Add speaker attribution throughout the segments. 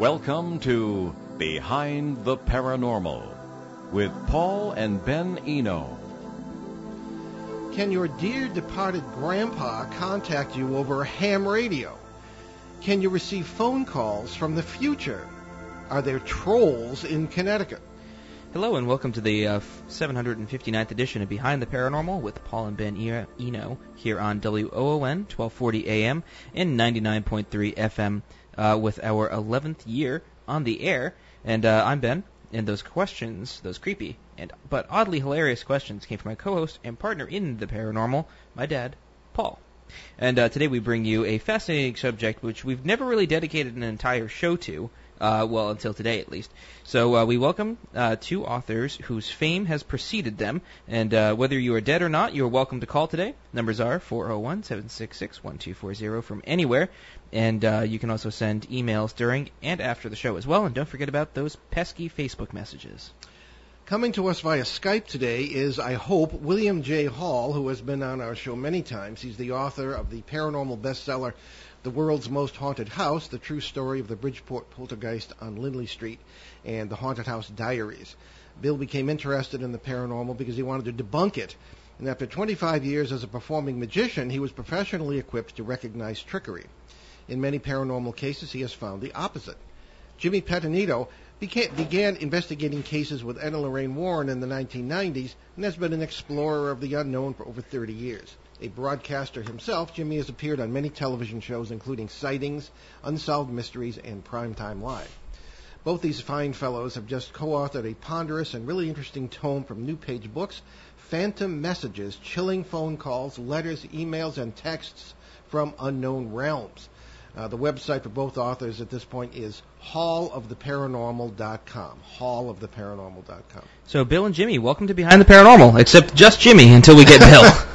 Speaker 1: Welcome to Behind the Paranormal with Paul and Ben Eno.
Speaker 2: Can your dear departed grandpa contact you over ham radio? Can you receive phone calls from the future? Are there trolls in Connecticut?
Speaker 3: Hello and welcome to the uh, 759th edition of Behind the Paranormal with Paul and Ben Eno here on WOON 1240 AM and 99.3 FM uh, with our 11th year on the air. And uh, I'm Ben, and those questions, those creepy and but oddly hilarious questions, came from my co-host and partner in the paranormal, my dad, Paul. And uh, today we bring you a fascinating subject which we've never really dedicated an entire show to. Uh, well, until today at least. So uh, we welcome uh, two authors whose fame has preceded them, and uh, whether you are dead or not, you are welcome to call today. Numbers are 401-766-1240 from anywhere, and uh, you can also send emails during and after the show as well. And don't forget about those pesky Facebook messages.
Speaker 2: Coming to us via Skype today is, I hope, William J. Hall, who has been on our show many times. He's the author of the paranormal bestseller The World's Most Haunted House, the true story of the Bridgeport poltergeist on Lindley Street, and the Haunted House Diaries. Bill became interested in the paranormal because he wanted to debunk it. And after 25 years as a performing magician, he was professionally equipped to recognize trickery. In many paranormal cases, he has found the opposite. Jimmy Petonito began investigating cases with and Lorraine Warren in the 1990s and has been an explorer of the unknown for over 30 years. A broadcaster himself, Jimmy has appeared on many television shows including Sightings, Unsolved Mysteries, and Primetime Live. Both these fine fellows have just co-authored a ponderous and really interesting tome from New Page Books, Phantom Messages, Chilling Phone Calls, Letters, Emails, and Texts from Unknown Realms. Uh, the website for both authors at this point is halloftheparanormal.com. Halloftheparanormal.com.
Speaker 3: So Bill and Jimmy, welcome to Behind the Paranormal, except just Jimmy until we get Bill.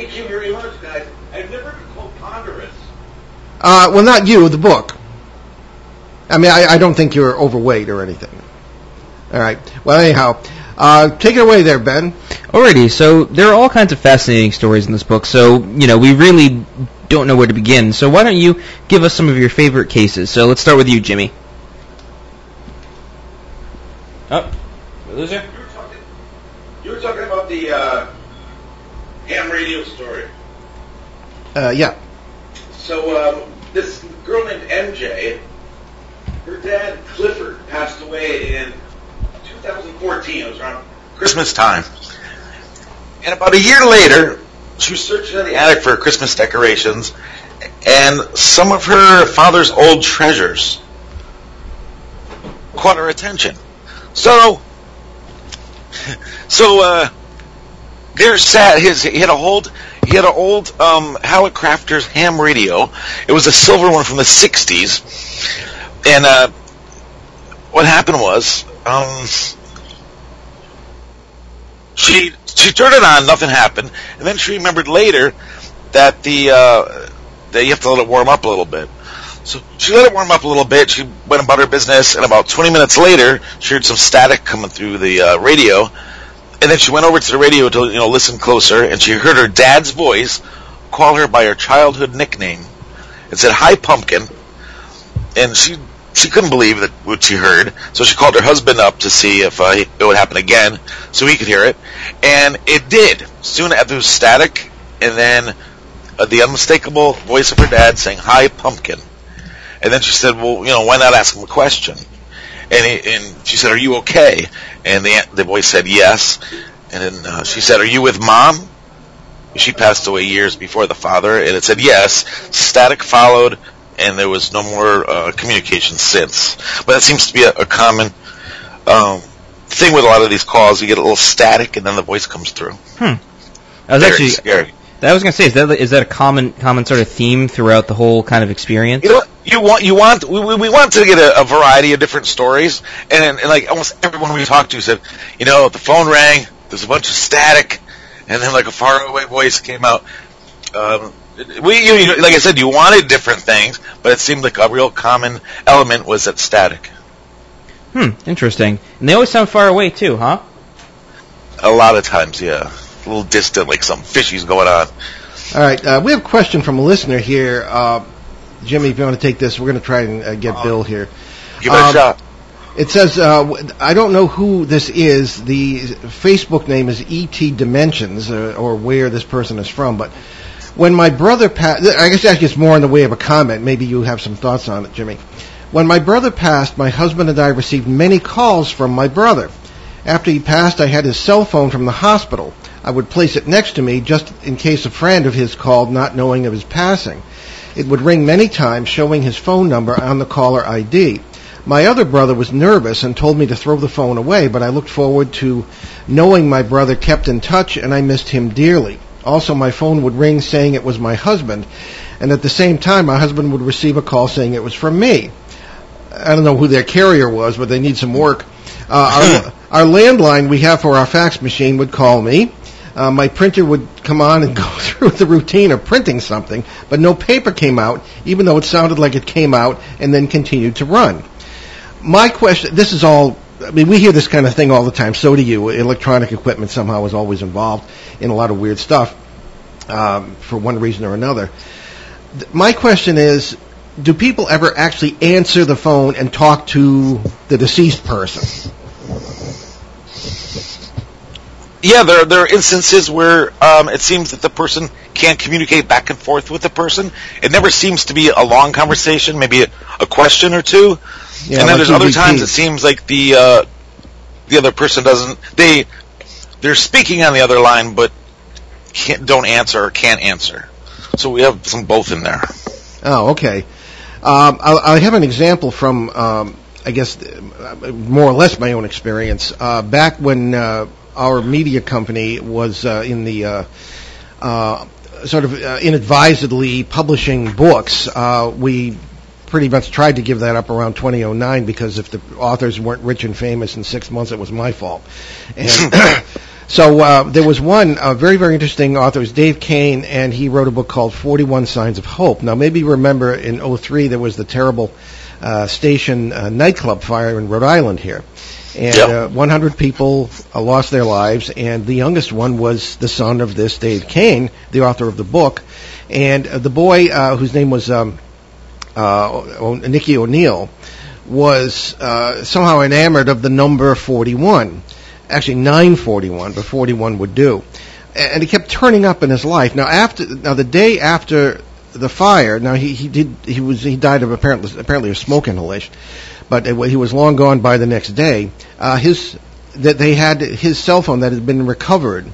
Speaker 4: Thank you very much, guys. I've never been called ponderous.
Speaker 2: Uh, well, not you, the book. I mean, I, I don't think you're overweight or anything. All right. Well, anyhow, uh, take it away there, Ben.
Speaker 3: Alrighty, so there are all kinds of fascinating stories in this book. So you know, we really don't know where to begin. So why don't you give us some of your favorite cases? So let's start with you, Jimmy. Oh, loser.
Speaker 4: You were talking, you were talking about the uh, ham radio story.
Speaker 2: Uh, yeah.
Speaker 4: So um, this girl named MJ, her dad Clifford passed away in 2014. It was around Christmas time. And about a year later, she was searching in the attic for Christmas decorations, and some of her father's old treasures caught her attention. So, so uh, there sat his. He had a old. He had an old um, Hallicrafters ham radio. It was a silver one from the '60s, and uh, what happened was um, she she turned it on, nothing happened, and then she remembered later that the uh, that you have to let it warm up a little bit. So she let it warm up a little bit. She went about her business, and about 20 minutes later, she heard some static coming through the uh, radio. And then she went over to the radio to you know listen closer, and she heard her dad's voice call her by her childhood nickname. It said "Hi, Pumpkin," and she she couldn't believe that what she heard. So she called her husband up to see if uh, it would happen again, so he could hear it, and it did. Soon after, there was static, and then uh, the unmistakable voice of her dad saying "Hi, Pumpkin." And then she said, "Well, you know, why not ask him a question?" And he, and she said, "Are you okay?" And the the voice said, "Yes." And then uh, she said, "Are you with mom?" She passed away years before the father, and it said yes. Static followed, and there was no more uh, communication since. But that seems to be a, a common um, thing with a lot of these calls. You get a little static, and then the voice comes through.
Speaker 3: Hmm. I was
Speaker 4: Very
Speaker 3: actually.
Speaker 4: scary.
Speaker 3: I was gonna say, is that is that a common common sort of theme throughout the whole kind of experience?
Speaker 4: You know? You want you want we, we we want to get a, a variety of different stories, and, and like almost everyone we talked to said, you know, the phone rang, there's a bunch of static, and then like a faraway voice came out. Um, we, you, you- like I said, you wanted different things, but it seemed like a real common element was that static.
Speaker 3: Hmm, interesting. And they always sound far away too, huh?
Speaker 4: A lot of times, yeah, a little distant, like some fishy's going on.
Speaker 2: All right. Uh, we have a question from a listener here. Uh, Jimmy, if you want to take this, we're going to try and uh, get Bill here.
Speaker 4: Give it um, a shot.
Speaker 2: It says, uh, I don't know who this is. The Facebook name is ET Dimensions, uh, or where this person is from, but when my brother passed, I guess actually it's more in the way of a comment. Maybe you have some thoughts on it, Jimmy. When my brother passed, my husband and I received many calls from my brother. After he passed, I had his cell phone from the hospital. I would place it next to me just in case a friend of his called not knowing of his passing. It would ring many times showing his phone number on the caller ID. My other brother was nervous and told me to throw the phone away, but I looked forward to knowing my brother kept in touch and I missed him dearly. Also, my phone would ring saying it was my husband, and at the same time, my husband would receive a call saying it was from me. I don't know who their carrier was, but they need some work. Uh, our, our landline we have for our fax machine would call me. Uh, my printer would come on and go through the routine of printing something, but no paper came out, even though it sounded like it came out and then continued to run my question, this is all, I mean, we hear this kind of thing all the time. So do you. Electronic equipment somehow is always involved in a lot of weird stuff um, for one reason or another. My question is, do people ever actually answer the phone and talk to the deceased person?
Speaker 4: Yeah, there there are instances where um, it seems that the person can't communicate back and forth with the person. It never seems to be a long conversation, maybe a, a question or two. Yeah, and then like there's other times it seems like the uh, the other person doesn't they they're speaking on the other line but can't, don't answer or can't answer. So we have some both in there.
Speaker 2: Oh, okay. Um, I'll, i have an example from um, I guess more or less my own experience. Uh, back when uh, our media company was uh, in the uh, uh, sort of inadvisedly publishing books, we pretty much tried to give that up around 2009 because if the authors weren't rich and famous in six months, it was my fault. And so uh, there was one uh, very, very interesting author, it was Dave Kane, and he wrote a book called 41 Signs of Hope. Now, maybe you remember in 03 there was the terrible uh, station uh, nightclub fire in Rhode Island here. And yep. Uh, 100 people uh, lost their lives, and the youngest one was the son of this Dave Kane, the author of the book. And the boy, whose name was um, uh, Nicky O'Neill, was uh, somehow enamored of the number 41. Actually, 941, but 41 would do. And he kept turning up in his life. Now, after now the day after the fire, now he, he did he was he died of apparently apparently a smoke inhalation, but it, he was long gone by the next day. Uh, his that they had his cell phone that had been recovered,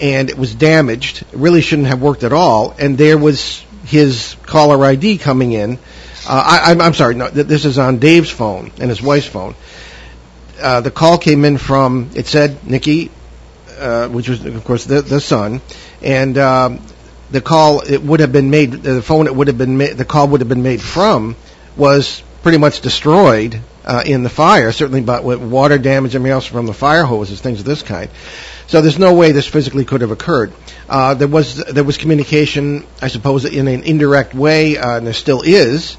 Speaker 2: and it was damaged. It really shouldn't have worked at all. And there was his caller ID coming in. Uh, I, am sorry, no, this is on Dave's phone and his wife's phone. Uh, the call came in from, it said Nikki, uh, which was, of course, the, the son, and um, the call, it would have been made, the phone it would have been made, the call would have been made from was pretty much destroyed uh, in the fire, certainly but with water damage, and else from the fire hoses, things of this kind. So there's no way this physically could have occurred. Uh, there was there was communication, I suppose, in an indirect way, uh, and there still is.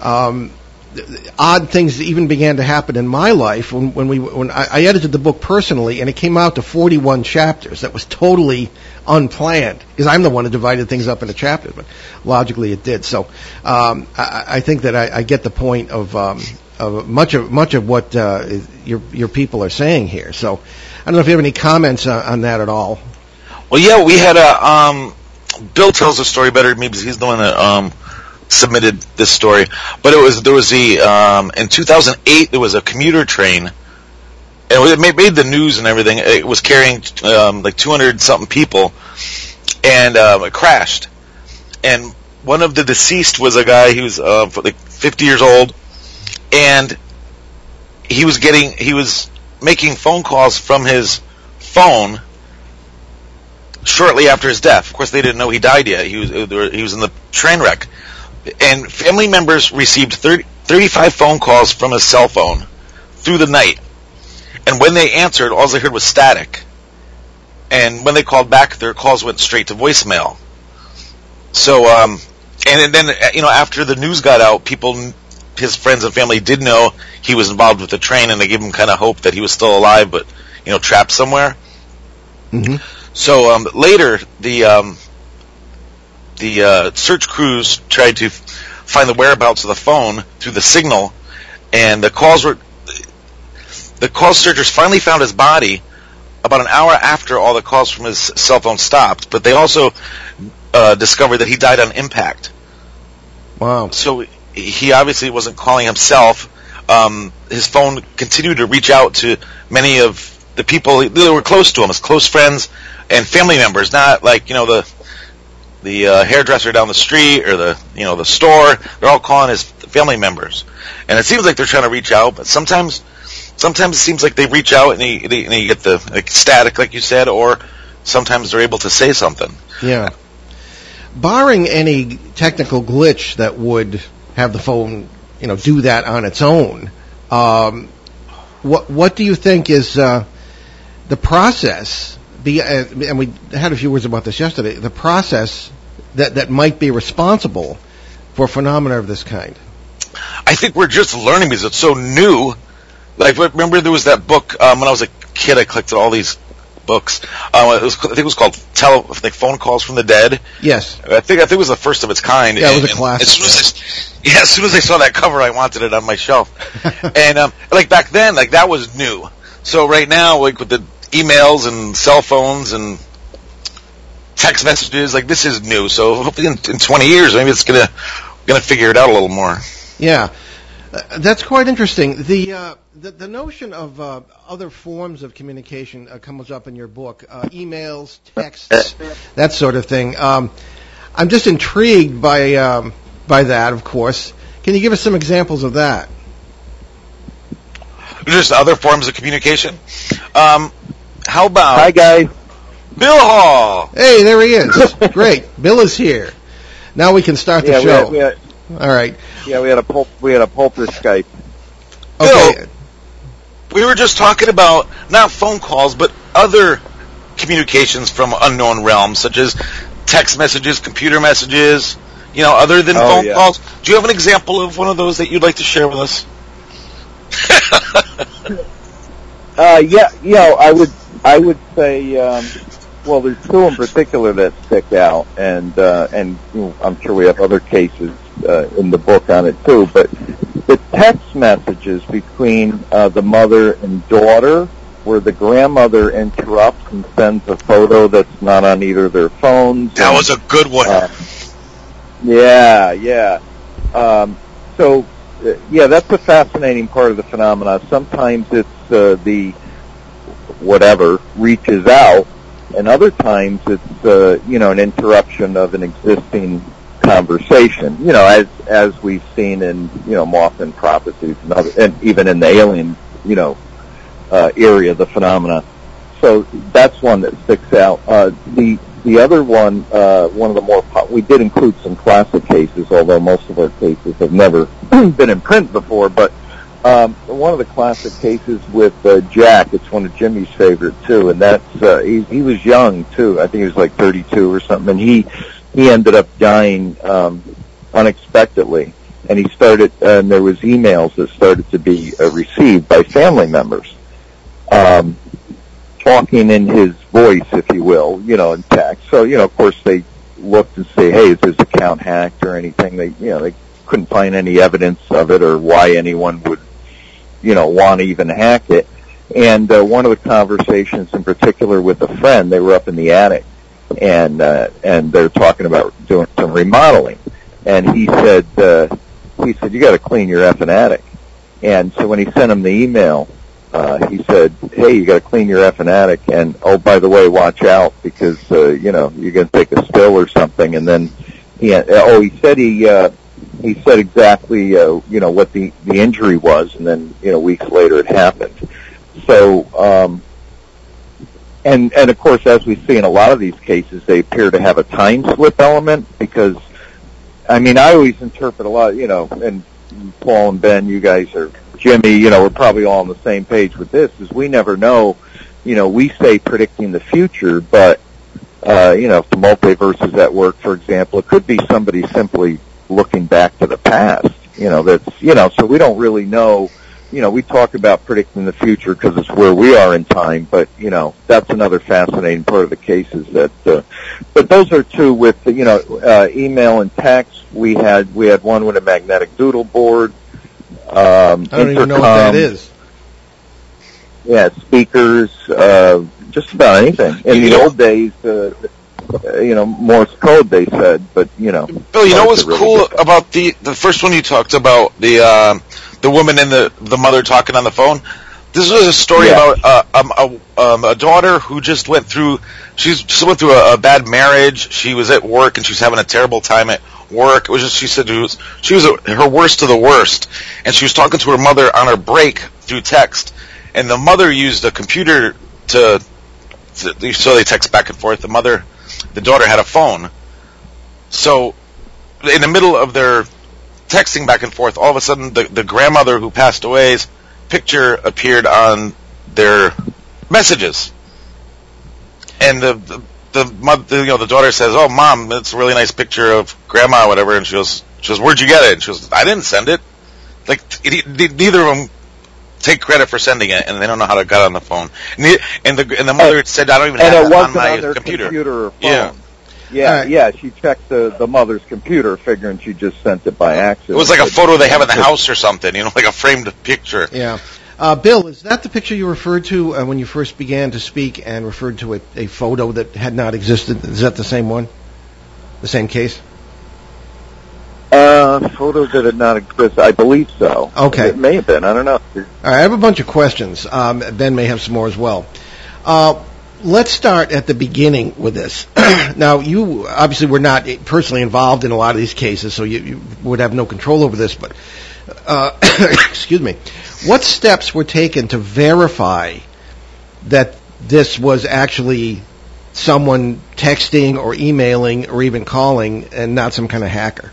Speaker 2: Um, odd things even began to happen in my life when, when we when I, I, edited the book personally, and it came out to 41 chapters. That was totally unplanned because I'm the one who divided things up into chapters, but logically it did. So um, I, I, think that I, I, get the point of, um, of much of much of what uh, your your people are saying here. So I don't know if you have any comments uh, on that at all.
Speaker 4: Well, yeah, we had a. Um, Bill tells the story better because he's the one that um, submitted this story. But it was there was the um, in 2008 there was a commuter train, and it made the news and everything. It was carrying um, like 200 something people, and um, it crashed. And one of the deceased was a guy who was uh, like 50 years old, and he was getting he was making phone calls from his phone shortly after his death. Of course, they didn't know he died yet. He was he was in the train wreck, and family members received 30, 35 phone calls from his cell phone through the night. And when they answered, all they heard was static. And when they called back, their calls went straight to voicemail. So, um, and then you know, after the news got out, people his friends and family did know he was involved with the train, and they gave him kind of hope that he was still alive, but you know, trapped somewhere.
Speaker 2: Mm-hmm.
Speaker 4: So um, later, the um, the uh, search crews tried to find the whereabouts of the phone through the signal, and the calls were the call searchers finally found his body about an hour after all the calls from his cell phone stopped. But they also uh, discovered that he died on impact.
Speaker 2: Wow.
Speaker 4: So he obviously wasn't calling himself. Um, his phone continued to reach out to many of the people that were close to him, his close friends and family members. Not like you know the the uh, hairdresser down the street or the you know the store. They're all calling his family members, and it seems like they're trying to reach out. But sometimes, sometimes it seems like they reach out and you, and you get the like, static, like you said, or sometimes they're able to say something.
Speaker 2: Yeah. Barring any technical glitch that would have the phone, you know, do that on its own, um, what what do you think is uh, the process? The uh, and we had a few words about this yesterday. The process that that might be responsible for phenomena of this kind.
Speaker 4: I think we're just learning because it's so new. Like, remember there was that book um, when I was a kid. I collected all these books. Um, it was, I think it was called Tele, like Phone Calls from the Dead.
Speaker 2: Yes.
Speaker 4: I think I think it was the first of its kind.
Speaker 2: Yeah, it was a classic.
Speaker 4: As soon as I, yeah, as soon as I saw that cover, I wanted it on my shelf. and um, like back then, like that was new. So right now, like with the emails and cell phones and text messages, like this is new. So hopefully in, in 20 years, maybe it's gonna gonna figure it out a little more.
Speaker 2: Yeah, Uh, that's quite interesting. The uh, the, the notion of uh, other forms of communication uh, comes up in your book: uh, emails, texts, that sort of thing. Um, I'm just intrigued by um, by that. Of course, can you give us some examples of that?
Speaker 4: Just other forms of communication. Um, how about
Speaker 5: Hi guys.
Speaker 4: Bill Hall?
Speaker 2: Hey, there he is. Great, Bill is here. Now we can start the
Speaker 5: Yeah, we
Speaker 2: show.
Speaker 5: had, we had,
Speaker 2: All right.
Speaker 5: yeah, we had a pulp, we had a pulper Skype.
Speaker 2: Okay.
Speaker 4: Bill. We were just talking about not phone calls, but other communications from unknown realms, such as text messages, computer messages. You know, other than
Speaker 5: Oh,
Speaker 4: phone
Speaker 5: yeah.
Speaker 4: calls. Do you have an example of one of those that you'd like to share with us?
Speaker 5: Uh, yeah, you know, I would, I would say, um, well, there's two in particular that stick out, and uh, and you know, I'm sure we have other cases uh, in the book on it too. But the text messages between uh, the mother and daughter, where the grandmother interrupts and sends a photo that's not on either their phones.
Speaker 4: That
Speaker 5: and-
Speaker 4: was a good one.
Speaker 5: Uh, yeah, yeah. Um, so, uh, yeah, that's a fascinating part of the phenomena. Sometimes it's uh, the whatever reaches out, and other times it's uh, you know an interruption of an existing conversation. You know, as as we've seen in you know Mothman prophecies and other, and even in the alien you know uh, area the phenomena. So that's one that sticks out. Uh, the the other one, uh, one of the more po- we did include some classic cases, although most of our cases have never been in print before. But um, one of the classic cases with uh, Jack, it's one of Jimmy's favorite too, and that's uh, he, he was young too. I think he was like 32 or something, and he he ended up dying um, unexpectedly. And he started, and there was emails that started to be uh, received by family members. Um, talking in his voice, if you will, you know, in text. So, you know, of course they looked and say, hey, is his account hacked or anything? They, you know, they couldn't find any evidence of it or why anyone would, you know, want to even hack it. And uh, one of the conversations in particular with a friend, they were up in the attic and, uh, and they're talking about doing some remodeling. And he said, uh, he said, you got to clean your effing attic. And so when he sent him the email, uh, he said, "Hey, you got to clean your effing attic, and oh, by the way, watch out because uh, you know you're going to take a spill or something." And then he, oh, he said he uh, he said exactly uh, you know what the the injury was, and then you know weeks later it happened. So, um, and and of course, as we see in a lot of these cases, they appear to have a time slip element because, I mean, I always interpret a lot, you know, and Paul and Ben, you guys are Jimmy, you know, we're probably all on the same page with this, is we never know, you know, we say predicting the future, but, uh, you know, if the multiverse is at work, for example, it could be somebody simply looking back to the past, you know, that's, you know, so we don't really know, you know, we talk about predicting the future because it's where we are in time, but, you know, that's another fascinating part of the cases that, uh, but those are two with, you know, uh, email and text. We had, we had one with a magnetic doodle board, Um,
Speaker 2: I don't even know what that is. intercom.
Speaker 5: Yeah, speakers, uh, just about anything. In
Speaker 4: You
Speaker 5: the
Speaker 4: know-
Speaker 5: old days, uh, uh, you know, Morse code they said, but you know.
Speaker 4: Bill, you know what's
Speaker 5: really
Speaker 4: cool about the the first one you talked about the uh, the woman and the the mother talking on the phone? This was a story
Speaker 5: Yeah.
Speaker 4: about uh, um, a, um, a daughter who just went through. She's just went through a, a bad marriage. She was at work and she was having a terrible time at work. It was just she said it was she was a, her worst of the worst, and she was talking to her mother on her break through text, and the mother used a computer to, to so they text back and forth. The mother, the daughter had a phone, so in the middle of their texting back and forth, all of a sudden the, the grandmother who passed away's picture appeared on their messages. And the, the, the, mother, you know, the daughter says, oh mom, it's a really nice picture of grandma or whatever, and she goes, she goes, where'd you get it? And she goes, I didn't send it. Like, it, it, neither of them take credit for sending it, and they don't know how to get on the phone. And the, and the, and the mother said, I don't even
Speaker 5: And
Speaker 4: have
Speaker 5: it
Speaker 4: it on
Speaker 5: wasn't
Speaker 4: my
Speaker 5: on their
Speaker 4: computer.
Speaker 5: computer, or phone.
Speaker 4: Yeah.
Speaker 5: Yeah,
Speaker 2: All right.
Speaker 5: yeah. She checked the the mother's computer, figuring she just sent it by accident.
Speaker 4: It was like a photo they have in the house or something, you know, like a framed picture.
Speaker 2: Yeah. Uh, Bill, is that the picture you referred to uh, when you first began to speak and referred to a, a photo that had not existed? Is that the same one? The same case?
Speaker 5: Uh, photos that had not exist. I believe so.
Speaker 2: Okay.
Speaker 5: It may have been. I don't know.
Speaker 2: All right, I have a bunch of questions. Um, ben may have some more as well. Uh, let's start at the beginning with this. now, you obviously were not personally involved in a lot of these cases, so you, you would have no control over this. But uh, excuse me, what steps were taken to verify that this was actually someone texting or emailing or even calling, and not some kind of hacker?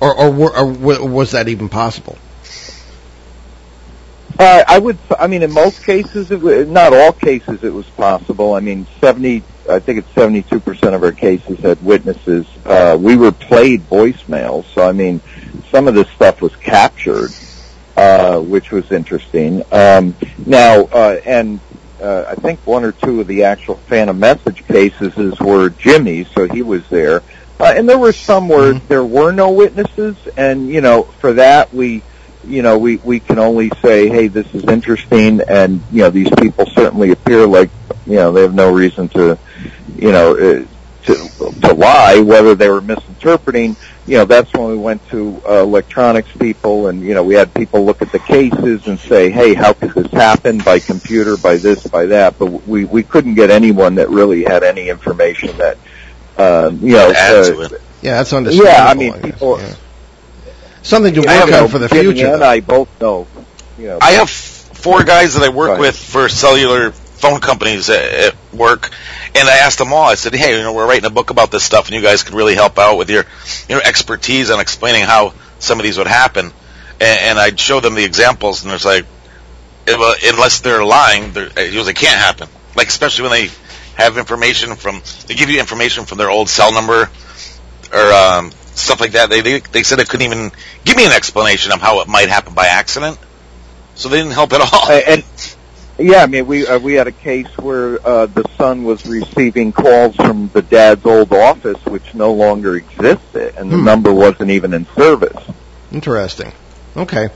Speaker 2: Or, or, or, was that even possible?
Speaker 5: Uh, I would. I mean, in most cases, it, wa- not all cases, it was possible. I mean, seventy. I think it's seventy-two percent of our cases had witnesses. Uh, we were played voicemails, so I mean, some of this stuff was captured, uh, which was interesting. Um, now, uh, and uh, I think one or two of the actual Phantom Message cases were Jimmy's, so he was there. Uh, and there were some where there were no witnesses, and you know, for that we you know, we, we can only say, hey, this is interesting, and, you know, these people certainly appear like, you know, they have no reason to, you know, uh, to, to lie, whether they were misinterpreting, you know, that's when we went to uh, electronics people, and, you know, we had people look at the cases and say, hey, how could this happen by computer, by this, by that, but we, we couldn't get anyone that really had any information that, uh, you know,
Speaker 4: Add
Speaker 5: uh,
Speaker 4: to it.
Speaker 2: Yeah, that's understandable.
Speaker 5: yeah, I mean,
Speaker 2: guess,
Speaker 5: people,
Speaker 2: yeah. Something to
Speaker 5: I
Speaker 2: work
Speaker 5: know,
Speaker 2: on for the
Speaker 5: Jimmy
Speaker 2: future.
Speaker 5: and. I both know, you know,
Speaker 4: I have four guys that I work
Speaker 5: Right.
Speaker 4: with for cellular phone companies at, at work, and I asked them all. I said, "Hey, you know, we're writing a book about this stuff, and you guys could really help out with your, you know, expertise on explaining how some of these would happen." And, and I'd show them the examples, and it's like, well, unless they're lying, they're, it usually can't happen. Like especially when they have information from, they give you information from their old cell number or um, stuff like that. They, they they said they couldn't even give me an explanation of how it might happen by accident. So they didn't help at all.
Speaker 5: Uh, and yeah, I mean, we uh, we had a case where uh, the son was receiving calls from the dad's old office, which no longer existed, and the
Speaker 2: Hmm.
Speaker 5: number wasn't even in service.
Speaker 2: Interesting. Okay.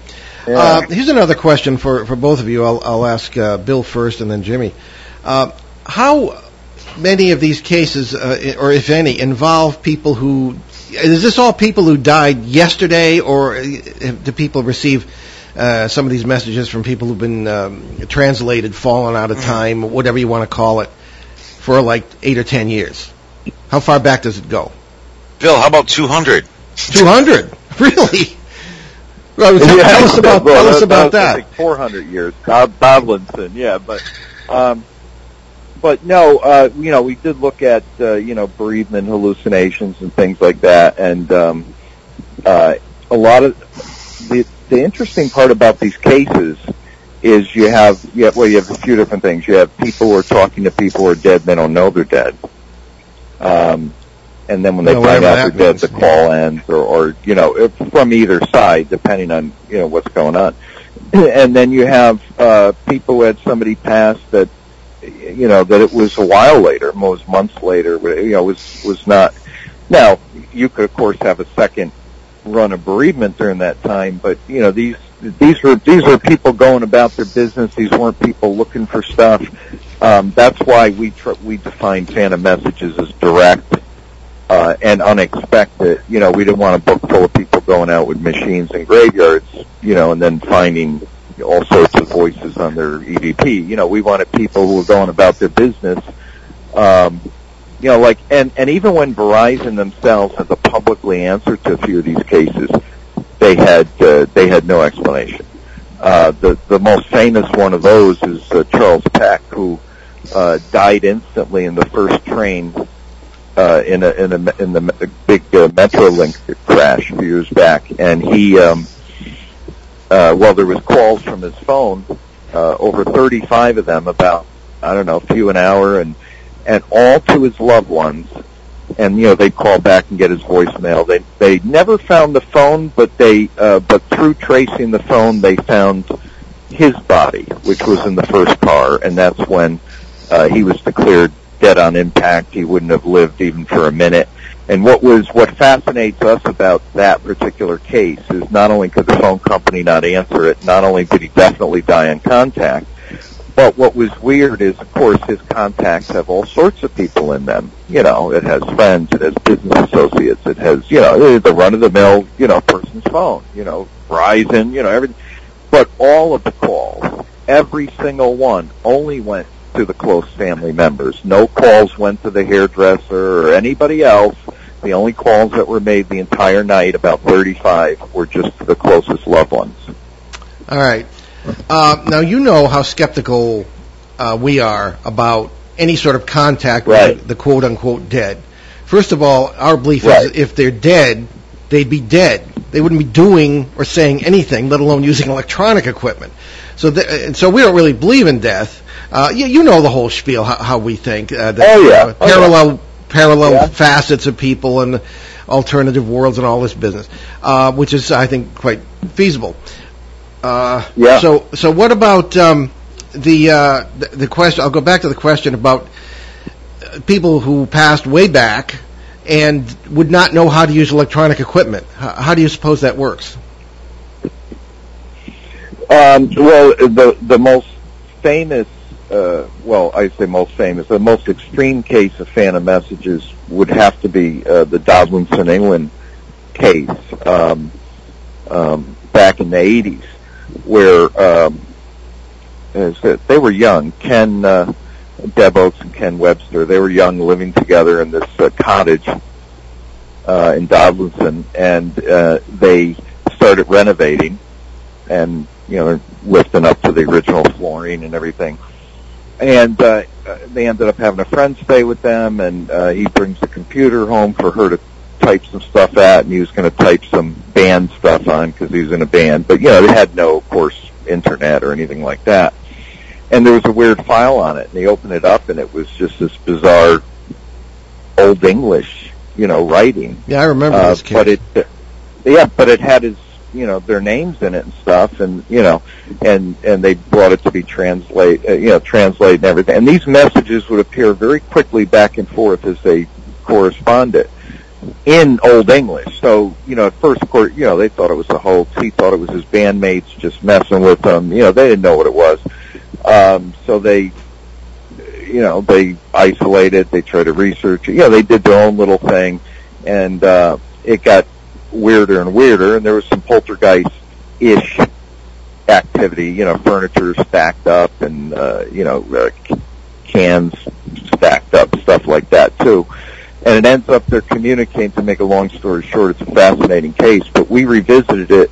Speaker 5: Yeah.
Speaker 2: Uh, here's another question for, for both of you. I'll, I'll ask uh, Bill first and then Jimmy. Uh, how many of these cases, uh, or if any, involve people who. Is this all people who died yesterday, or do people receive uh, some of these messages from people who've been um, translated, fallen out of time, whatever you want to call it, for like eight or ten years? How far back does it go?
Speaker 4: Bill, how about 200?
Speaker 2: 200? Really? Well, tell, tell us about
Speaker 5: Well,
Speaker 2: tell us about
Speaker 5: I
Speaker 2: that.
Speaker 5: think 400 years, Bob Boblinson, yeah, but um, but no, uh, you know, we did look at uh, you know bereavement hallucinations and things like that, and um, uh, a lot of the the interesting part about these cases is you have you have, well you have a few different things. You have people who are talking to people who are dead, they don't know they're dead. Um, and then when they
Speaker 2: Well,
Speaker 5: find out they're
Speaker 2: means,
Speaker 5: dead, the call ends, or, or you know, if, from either side, depending on you know what's going on. and then you have uh, people who had somebody pass that you know that it was a while later, was months later. You know, was was not. Now you could of course have a second run of bereavement during that time, but you know these these were these were people going about their business. These weren't people looking for stuff. Um, that's why we tr- we define phantom messages as direct uh, and unexpected. You know, we didn't want a book full of people going out with machines and graveyards. You know, and then finding all sorts of voices on their EVP. You know, we wanted people who were going about their business. Um, you know, like, and, and even when Verizon themselves had to publicly answer to a few of these cases, they had, uh, they had no explanation. Uh, the, the most famous one of those is uh, Charles Peck, who, uh, died instantly in the first train, uh, in a, in a, in the big, uh, Metrolink crash a few years back. And he, um, uh, well, there was calls from his phone, uh, over 35 of them about, I don't know, a few an hour and, and all to his loved ones. And you know they'd call back and get his voicemail. They they never found the phone, but they uh, but through tracing the phone, they found his body, which was in the first car, and that's when uh, he was declared dead on impact. He wouldn't have lived even for a minute. And what was what fascinates us about that particular case is not only could the phone company not answer it, not only did he definitely die in contact, but what was weird is, of course, his contacts have all sorts of people in them. You know, it has friends, it has business associates, it has, you know, eh, the run-of-the-mill, you know, person's phone, you know, Verizon, you know, everything. But all of the calls, every single one, only went to the close family members. No calls went to the hairdresser or anybody else. The only calls that were made the entire night, about 35, were just to the closest loved ones.
Speaker 2: All right. Uh, now you know how skeptical uh, we are about any sort of contact
Speaker 5: Right.
Speaker 2: with the quote unquote dead. First of all, our belief
Speaker 5: Right.
Speaker 2: is if they're dead, they'd be dead. They wouldn't be doing or saying anything, let alone using electronic equipment. So, th- and so we don't really believe in death. Uh, you, you know the whole spiel how, how we think. Uh, that,
Speaker 5: Oh, yeah.
Speaker 2: uh,
Speaker 5: Oh, yeah.
Speaker 2: Parallel
Speaker 5: Yeah.
Speaker 2: facets of people and alternative worlds and all this business, uh, which is I think quite feasible. Uh,
Speaker 5: Yeah.
Speaker 2: So, so what about um, the, uh, the the question? I'll go back to the question about uh, people who passed way back and would not know how to use electronic equipment. How, how do you suppose that works?
Speaker 5: Um, well, the the most famous, uh, well, I say most famous, the most extreme case of phantom messages would have to be uh, the Dodleston, England case um, um, back in the '80s, where um, they were young. Ken uh, Deb Oakes and Ken Webster, they were young, living together in this uh, cottage uh, in Dodleston, and uh, they started renovating and you know lifting up to the original flooring and everything. And uh, uh, they ended up having a friend stay with them, and uh, he brings the computer home for her to type some stuff at, and he was going to type some band stuff on because he was in a band. But you know, they had no, of course, internet or anything like that. And there was a weird file on it, and he opened it up, and it was just this bizarre old English, you know, writing.
Speaker 2: Yeah, I remember
Speaker 5: Uh,
Speaker 2: this case.
Speaker 5: but it, yeah, but it had his, you know, their names in it and stuff, and you know, and and they brought it to be translate, uh, you know, translate and everything. And these messages would appear very quickly back and forth as they corresponded in Old English. So, you know, at first, of course, you know, they thought it was a hoax. He thought it was his bandmates just messing with him. You know, they didn't know what it was. Um, so they, you know, they isolated. They tried to research. You know, they did their own little thing, and uh, it got weirder and weirder. And there was some poltergeist-ish activity. You know, furniture stacked up, and uh, you know, uh, cans stacked up, stuff like that too. And it ends up they're communicating. To make a long story short, it's a fascinating case. But we revisited it.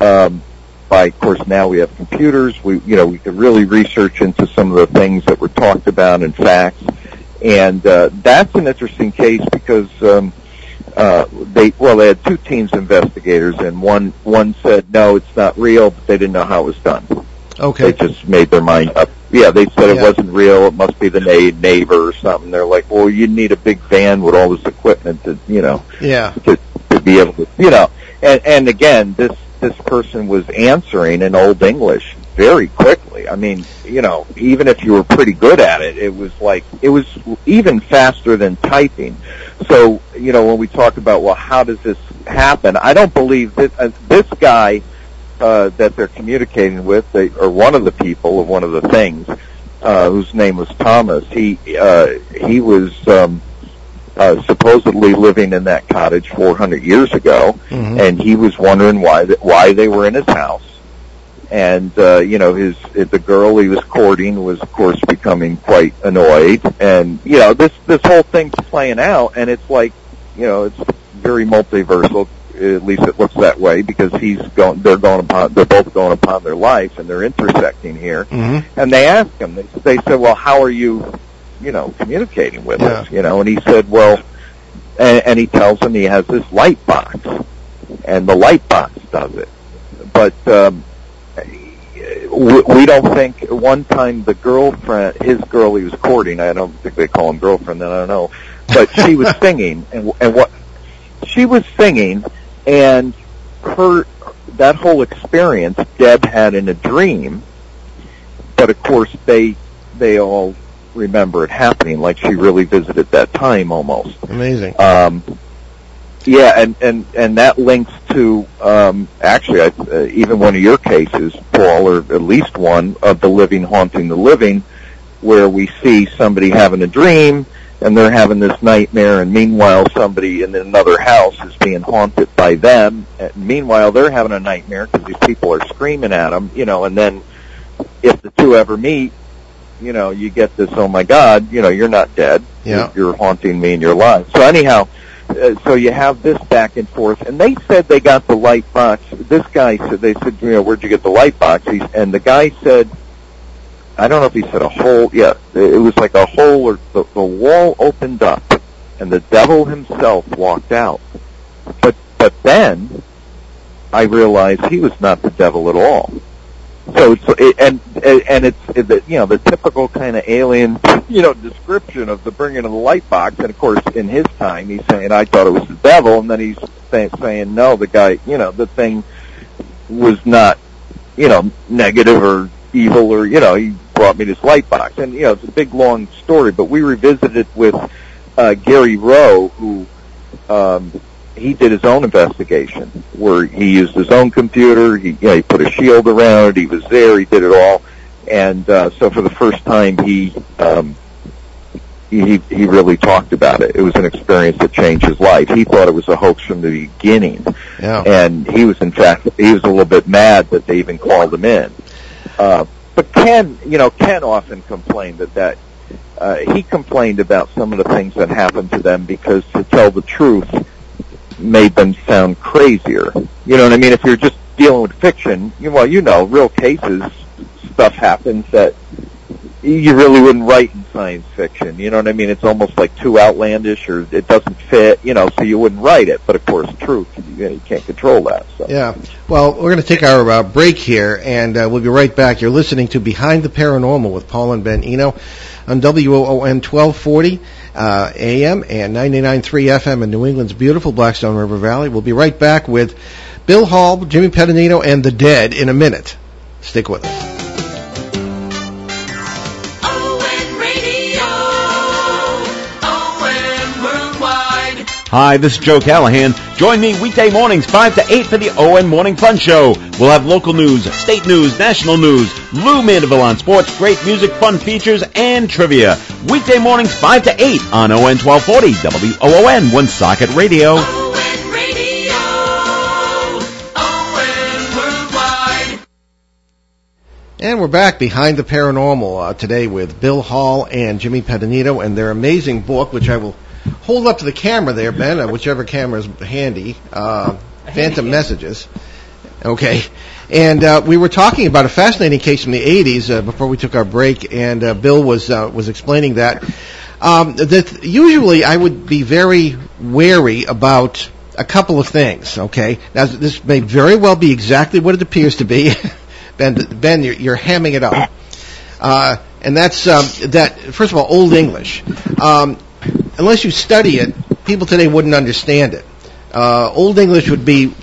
Speaker 5: Um, by of course now we have computers. We you know we could really research into some of the things that were talked about in facts, and uh, that's an interesting case because um, Uh, they well they had two teams investigators, and one one said no, it's not real, but they didn't know how it was done.
Speaker 2: okay.
Speaker 5: They just made their mind up. Yeah, they said it wasn't real. It must be the na- neighbor or something. They're like, well, you need a big van with all this equipment to you know
Speaker 2: Yeah.
Speaker 5: to, to be able to, you know, and, and again, this, this person was answering in Old English very quickly. I mean, you know, even if you were pretty good at it, it was like, it was even faster than typing. So, you know, when we talk about, well, how does this happen? I don't believe that uh, this guy uh, that they're communicating with, they, or one of the people, or one of the things, uh, whose name was Thomas, he uh, he was um, uh, supposedly living in that cottage 400 years ago,
Speaker 2: Mhm.
Speaker 5: and he was wondering why th- why they were in his house. And uh, you know, his the girl he was courting was, of course, becoming quite annoyed. And you know, this this whole thing's playing out, and it's like, you know, it's very multiversal. At least it looks that way because he's going. They're going upon. They're both going upon their life, and they're intersecting here.
Speaker 2: Mhm.
Speaker 5: And they asked him. They, they said, "Well, how are you, you know, communicating with
Speaker 2: Yeah.
Speaker 5: us?" You know, and he said, "Well," and, and he tells them he has this light box, and the light box does it. But um, we, we don't think. One time, the girlfriend, his girl he was courting, I don't think they call him girlfriend. Then I don't know, but she was singing, and and what she was singing, and her that whole experience Deb had in a dream, but of course they they all remember it happening like she really visited that time almost.
Speaker 2: Amazing.
Speaker 5: Um, yeah, and, and, and that links to um, actually I, uh, even one of your cases, Paul, or at least one of the living haunting the living, where we see somebody having a dream and they're having this nightmare, and meanwhile somebody in another house is being haunted by them. And meanwhile, they're having a nightmare because these people are screaming at them, you know. And then if the two ever meet, you know, you get this, oh my God, you know, you're not dead.
Speaker 2: Yeah.
Speaker 5: You're, you're haunting me in your life. So anyhow, uh, so you have this back and forth, and they said they got the light box. This guy said they said, you know, where'd you get the light box? He's, and the guy said, I don't know if he said a hole. Yeah, it was like a hole, or the, the wall opened up, and the devil himself walked out. But but then I realized he was not the devil at all. So it's it, and and it's it, you know the typical kind of alien you know description of the bringing of the light box, and of course in his time he's saying I thought it was the devil, and then he's say, saying no, the guy you know the thing was not you know negative or evil or you know he brought me this light box, and you know it's a big long story, but we revisited it with uh, Gary Rowe who. Um, he did his own investigation where he used his own computer. He, you know, he put a shield around it. He was there. He did it all. And uh, so for the first time, he um, he he really talked about it. It was an experience that changed his life. He thought it was a hoax from the beginning,
Speaker 2: Yeah.
Speaker 5: and he was in fact he was a little bit mad that they even called him in. Uh, but Ken, you know, Ken often complained that that uh, he complained about some of the things that happened to them because, to tell the truth, made them sound crazier. You know what I mean? If you're just dealing with fiction, you, well, you know, real cases, stuff happens that you really wouldn't write in science fiction. You know what I mean? It's almost like too outlandish or it doesn't fit, you know, so you wouldn't write it. But of course, truth, you, can't control that. So.
Speaker 2: Yeah. Well, we're going to take our uh, break here, and uh, we'll be right back. You're listening to Behind the Paranormal with Paul and Ben Eno on WOON 1240 uh, AM and 99.3 FM in New England's beautiful Blackstone River Valley. We'll be right back with Bill Hall, Jimmy Petonito, and the Dead in a minute. Stick with us.
Speaker 6: Hi, this is Joe Callahan. Join me weekday mornings 5 to 8 for the ON Morning Fun Show. We'll have local news, state news, national news, Lou Mandeville on sports, great music, fun features, and trivia. Weekday mornings 5 to 8 on ON 1240 WOON Woonsocket Radio.
Speaker 7: ON Radio. ON Worldwide.
Speaker 2: And we're back behind the paranormal uh, today with Bill Hall and Jimmy Petonito and their amazing book, which I will hold up to the camera there, Ben, uh, whichever camera is handy. Uh, Phantom Messages. Okay. And uh, we were talking about a fascinating case from the 80s uh, before we took our break, and uh, Bill was uh, was explaining that um, that usually I would be very wary about a couple of things. Okay, now this may very well be exactly what it appears to be. Ben, Ben, you're, you're hamming it up, uh, and that's um, that. First of all, Old English. Um, unless you study it, people today wouldn't understand it. Uh, Old English would be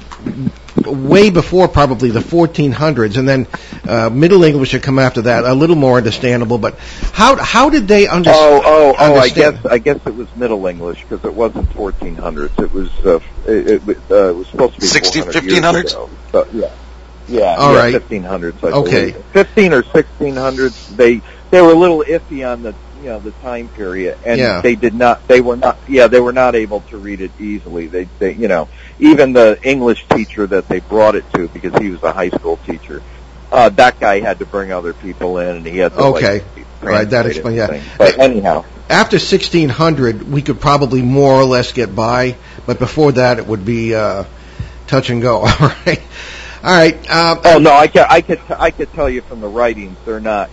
Speaker 2: way before probably the 1400s, and then uh, Middle English would come after that, a little more understandable. But how how did they under-
Speaker 5: Oh, oh, oh! I guess I guess it was Middle English because it wasn't 1400s. It was uh, it, it, uh, it was supposed to be
Speaker 4: 60
Speaker 5: 400 years
Speaker 4: 1500s?
Speaker 5: ago. But, yeah, Yeah,
Speaker 2: All
Speaker 5: yeah,
Speaker 2: right.
Speaker 5: 1500s. I
Speaker 2: Okay.
Speaker 5: believe. 15 or 1600s. They they were a little iffy on the you know the time period, and
Speaker 2: Yeah.
Speaker 5: they did not. They were not. Yeah, they were not able to read it easily. They they you know even the English teacher that they brought it to because he was a high school teacher. Uh, that guy had to bring other people in, and he had to
Speaker 2: Okay.
Speaker 5: like,
Speaker 2: Right, that explains- yeah.
Speaker 5: But anyhow,
Speaker 2: After 1600, we could probably more or less get by, but before that, it would be uh, touch and go. All right, all right. Uh,
Speaker 5: Oh no, I could I could I could tell you from the writings they're not.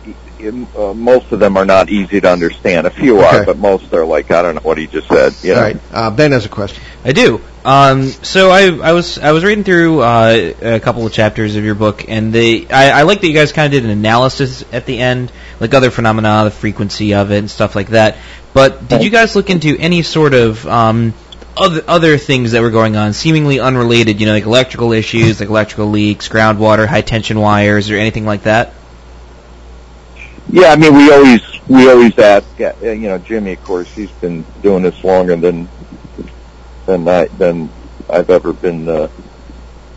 Speaker 5: Uh, most of them are not easy to understand. A few
Speaker 2: Okay.
Speaker 5: are, but most are like I don't know what he just said. You know?
Speaker 2: All right. Uh, ben has a question.
Speaker 3: I do. Um, so I, I was I was reading through uh, a couple of chapters of your book, and they I, I like that you guys kind of did an analysis at the end, like other phenomena, the frequency of it, and stuff like that. But did you guys look into any sort of um, other other things that were going on, seemingly unrelated? You know, like electrical issues, like electrical leaks, groundwater, high tension wires, or anything like that?
Speaker 5: Yeah, I mean, we always we always ask. uh, You know, Jimmy, of course, he's been doing this longer than than I than I've ever been uh,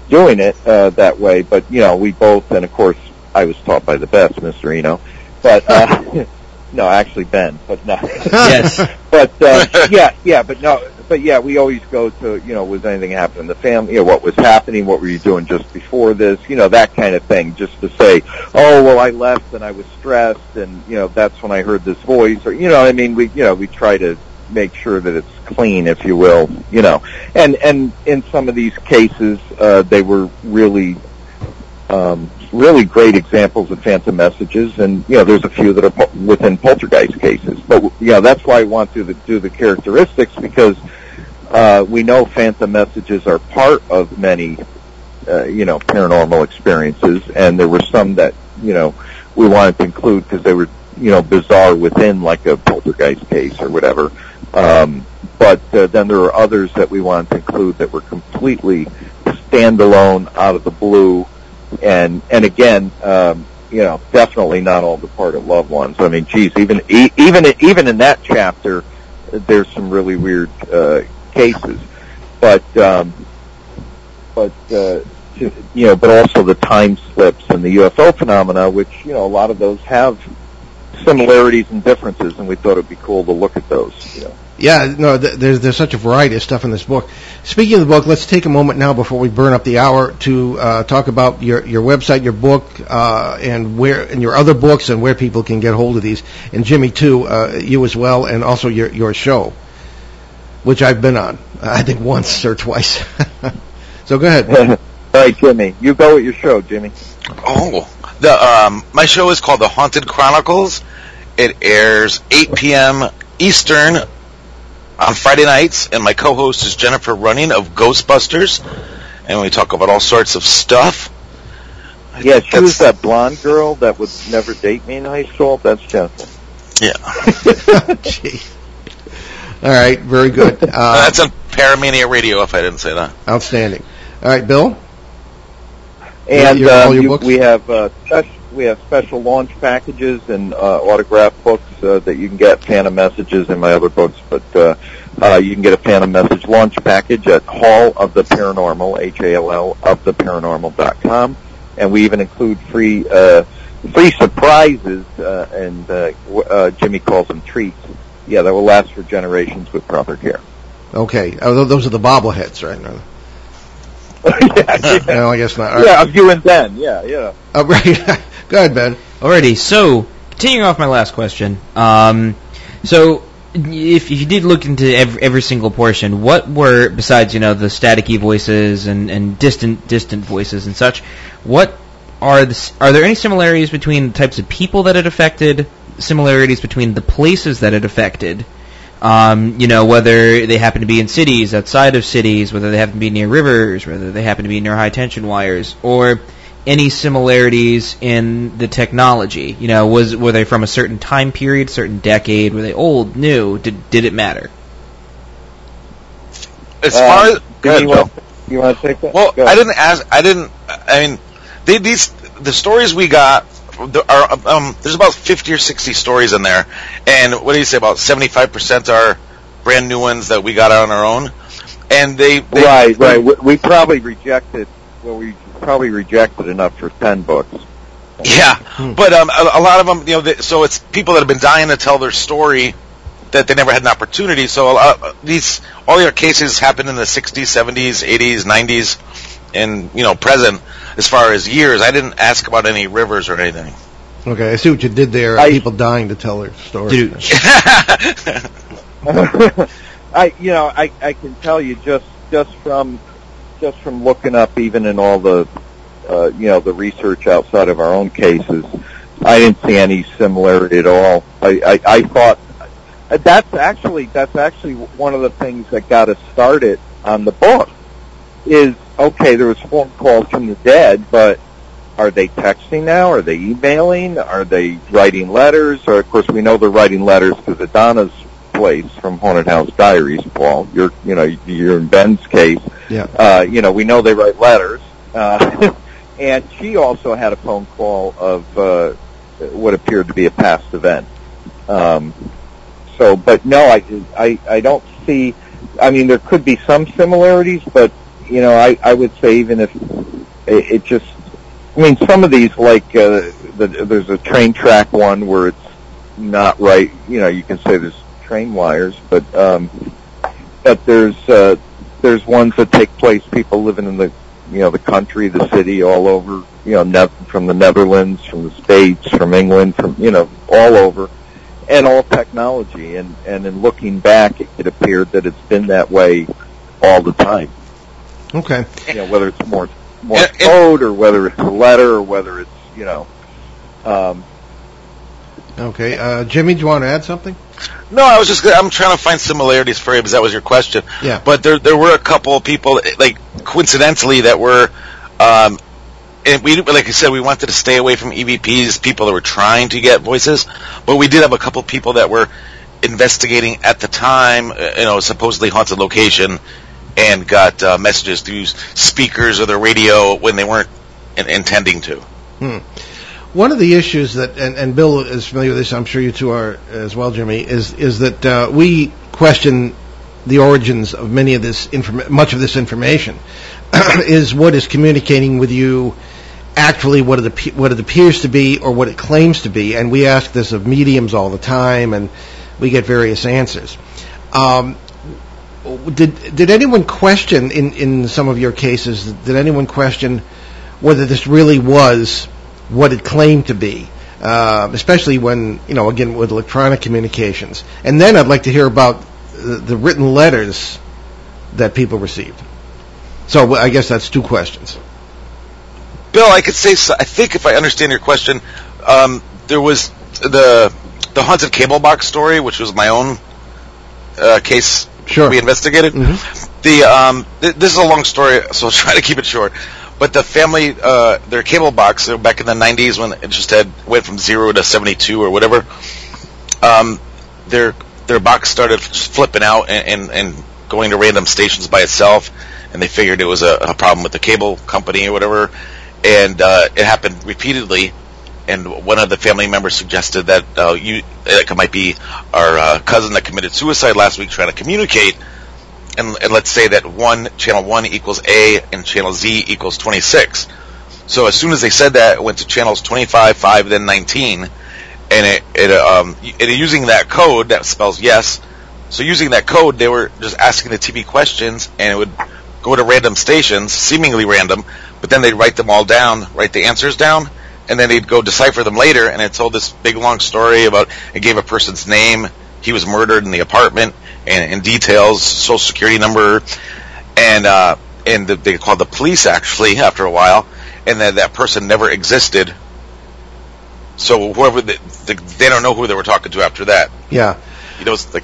Speaker 5: doing it uh, that way. But you know, we both, and of course, I was taught by the best, Mister Eno. But uh, no, actually, Ben. But no.
Speaker 3: Yes.
Speaker 5: but uh, yeah, yeah, but no, but yeah, we always go to you know, was anything happening in the family? You know, what was happening? What were you doing just before this? You know, that kind of thing. Just to say, oh well, I left and I was stressed, and you know, that's when I heard this voice, or you know, I mean, we you know, we try to make sure that it's clean, if you will, you know, and and in some of these cases, uh, they were really. Um, really great examples of phantom messages, and you know, there's a few that are within poltergeist cases. But you know, that's why I want to do the characteristics because uh, we know phantom messages are part of many, uh, you know, paranormal experiences, and there were some that you know we wanted to include because they were you know bizarre within like a poltergeist case or whatever. Um, but uh, then there were others that we wanted to include that were completely standalone, out of the blue, and and again, um, you know, definitely not all departed loved ones. I mean, geez, even even even in that chapter, there's some really weird uh, cases, but um, but uh, to, you know, but also the time slips and the UFO phenomena, which you know, a lot of those have similarities and differences, and we thought it'd be cool to look at those. You know.
Speaker 2: Yeah, no, th- there's there's such a variety of stuff in this book. Speaking of the book, let's take a moment now before we burn up the hour to uh, talk about your your website, your book, uh, and where and your other books and where people can get hold of these. And Jimmy too, uh, you as well, and also your your show, which I've been on, I think once or twice. so go ahead.
Speaker 5: All right, Jimmy, you go with your show, Jimmy.
Speaker 4: Oh, the um, my show is called The Haunted Chronicles. It airs 8 p.m. Eastern on Friday nights, and my co-host is Jennifer Running of Ghostbusters, and we talk about all sorts of stuff. I
Speaker 5: Yeah,
Speaker 4: think
Speaker 5: she was
Speaker 4: that's-
Speaker 5: that blonde girl that would never date me in high school. That's Jennifer.
Speaker 4: Yeah,
Speaker 2: Gee. All right, very good. Uh,
Speaker 4: that's on Paramania Radio. If I didn't say that.
Speaker 2: outstanding. All right, Bill.
Speaker 5: And
Speaker 2: your-
Speaker 5: um,
Speaker 2: your
Speaker 5: you, we have uh, spec- we have special launch packages and uh, autographed books uh, that you can get. Phantom messages in my other books, but uh, uh, you can get a Phantom message launch package at Hall of the Paranormal, H A L L of the Paranormal dot com, and we even include free uh, free surprises uh, and uh, uh, Jimmy calls them treats. Yeah, that will last for generations with proper care.
Speaker 2: Okay, oh, those are the bobbleheads, right? No,
Speaker 5: yeah, yeah.
Speaker 2: no, I guess not. Right.
Speaker 5: yeah, of you and Ben. Yeah, yeah.
Speaker 2: Uh, right. Go ahead, Ben.
Speaker 3: Alrighty, so continuing off my last question. Um, so if, you did look into every, every single portion, what were besides you know the staticky voices and, and distant distant voices and such, what are the, are there any similarities between the types of people that it affected? Similarities between the places that it affected? Um, you know, whether they happen to be in cities, outside of cities, whether they happen to be near rivers, whether they happen to be near high tension wires, or any similarities in the technology. You know, was were they from a certain time period, certain decade? Were they old, new? Did did it matter?
Speaker 4: As
Speaker 5: Uh,
Speaker 4: far as
Speaker 5: Jimmy,
Speaker 4: go ahead,
Speaker 5: you want, you want to take that?
Speaker 4: Well, I didn't ask. I didn't. I mean, they, these the stories we got. There are um, there's about fifty or sixty stories in there, and what do you say? About seventy five percent are brand new ones that we got on our own, and they, they
Speaker 5: Right, right. We, we probably rejected. Well, we probably rejected enough for ten books.
Speaker 4: Yeah, but um, a, a lot of them, you know, they, so it's people that have been dying to tell their story that they never had an opportunity. So a lot, these all your cases happened in the '60s, '70s, '80s, '90s, and you know, present as far as years. I didn't ask about any rivers or anything.
Speaker 2: Okay, I see what you did there.
Speaker 5: I-
Speaker 2: people dying to tell their story.
Speaker 3: Dude.
Speaker 5: I, you know, I, I can tell you just, just from, just from looking up even in all the, uh, you know, the research outside of our own cases, I didn't see any similarity at all. I, I, I thought that's actually, that's actually one of the things that got us started on the book is, okay, there was phone calls from the dead, but are they texting now? Are they emailing? Are they writing letters? Or of course we know they're writing letters because of Donna's place from Haunted House Diaries, Paul. You're, you know, you're in Ben's case.
Speaker 2: Yeah.
Speaker 5: Uh, you know, we know they write letters. Uh, and she also had a phone call of, uh, what appeared to be a past event. Um, so, but no, I, I, I don't see, I mean, there could be some similarities, but, you know, I, I would say even if it, it just, I mean, some of these, like, uh, the, there's a train track one where it's not right, you know, you can say there's train wires, but, um, but there's, uh, there's ones that take place, people living in the, you know, the country, the city, all over, you know, ne- from the Netherlands, from the States, from England, from, you know, all over, and all technology. And, and in looking back, it, it appeared that it's been that way all the time.
Speaker 2: Okay.
Speaker 5: You know, whether it's more, more
Speaker 4: And- and-
Speaker 5: code or whether it's a letter or whether it's, you know, um,
Speaker 2: Okay. Uh, Jimmy, do you want to add something?
Speaker 4: No, I was just I'm trying to find similarities for you because that was your question.
Speaker 2: Yeah.
Speaker 4: But there there were a couple of people like coincidentally that were um and we like I said we wanted to stay away from EVPs, people that were trying to get voices, but we did have a couple of people that were investigating at the time, uh, you know, supposedly haunted location and got uh, messages through speakers or the radio when they weren't in- intending to.
Speaker 2: One of the issues that, and, and Bill is familiar with this, I'm sure you two are as well, Jimmy, is is that uh, we question the origins of many of this much of this information. is what is communicating with you actually what it what it appears to be or what it claims to be? And we ask this of mediums all the time, and we get various answers. Um, did did anyone question in in some of your cases? Did anyone question whether this really was what it claimed to be? Uh, especially when you know, again, with electronic communications. And then I'd like to hear about the, the written letters that people received. So I guess that's two questions.
Speaker 4: Bill, I could say, so- I think if I understand your question, um, there was the the haunted cable box story, which was my own uh, case
Speaker 2: Sure.
Speaker 4: we investigated.
Speaker 2: Mhm.
Speaker 4: The um, th- this is a long story, so I'll try to keep it short. But the family, uh, their cable box uh, back in the '90s when it just had went from zero to 72 or whatever, um, their their box started flipping out and, and, and going to random stations by itself, and they figured it was a, a problem with the cable company or whatever, and uh, it happened repeatedly. And one of the family members suggested that uh, you it might be our uh, cousin that committed suicide last week trying to communicate. And, and let's say that one channel one equals A and channel Z equals 26. So as soon as they said that, it went to channels 25, 5, then 19, and it, it um, it, using that code that spells yes. So using that code, they were just asking the TV questions, and it would go to random stations, seemingly random, but then they'd write them all down, write the answers down, and then they'd go decipher them later, and it told this big long story about it gave a person's name, he was murdered in the apartment, and, and details, social security number, and uh, and the, they called the police actually after a while, and then that person never existed. So whoever the, the, they don't know who they were talking to after that.
Speaker 2: Yeah.
Speaker 4: You know, it's like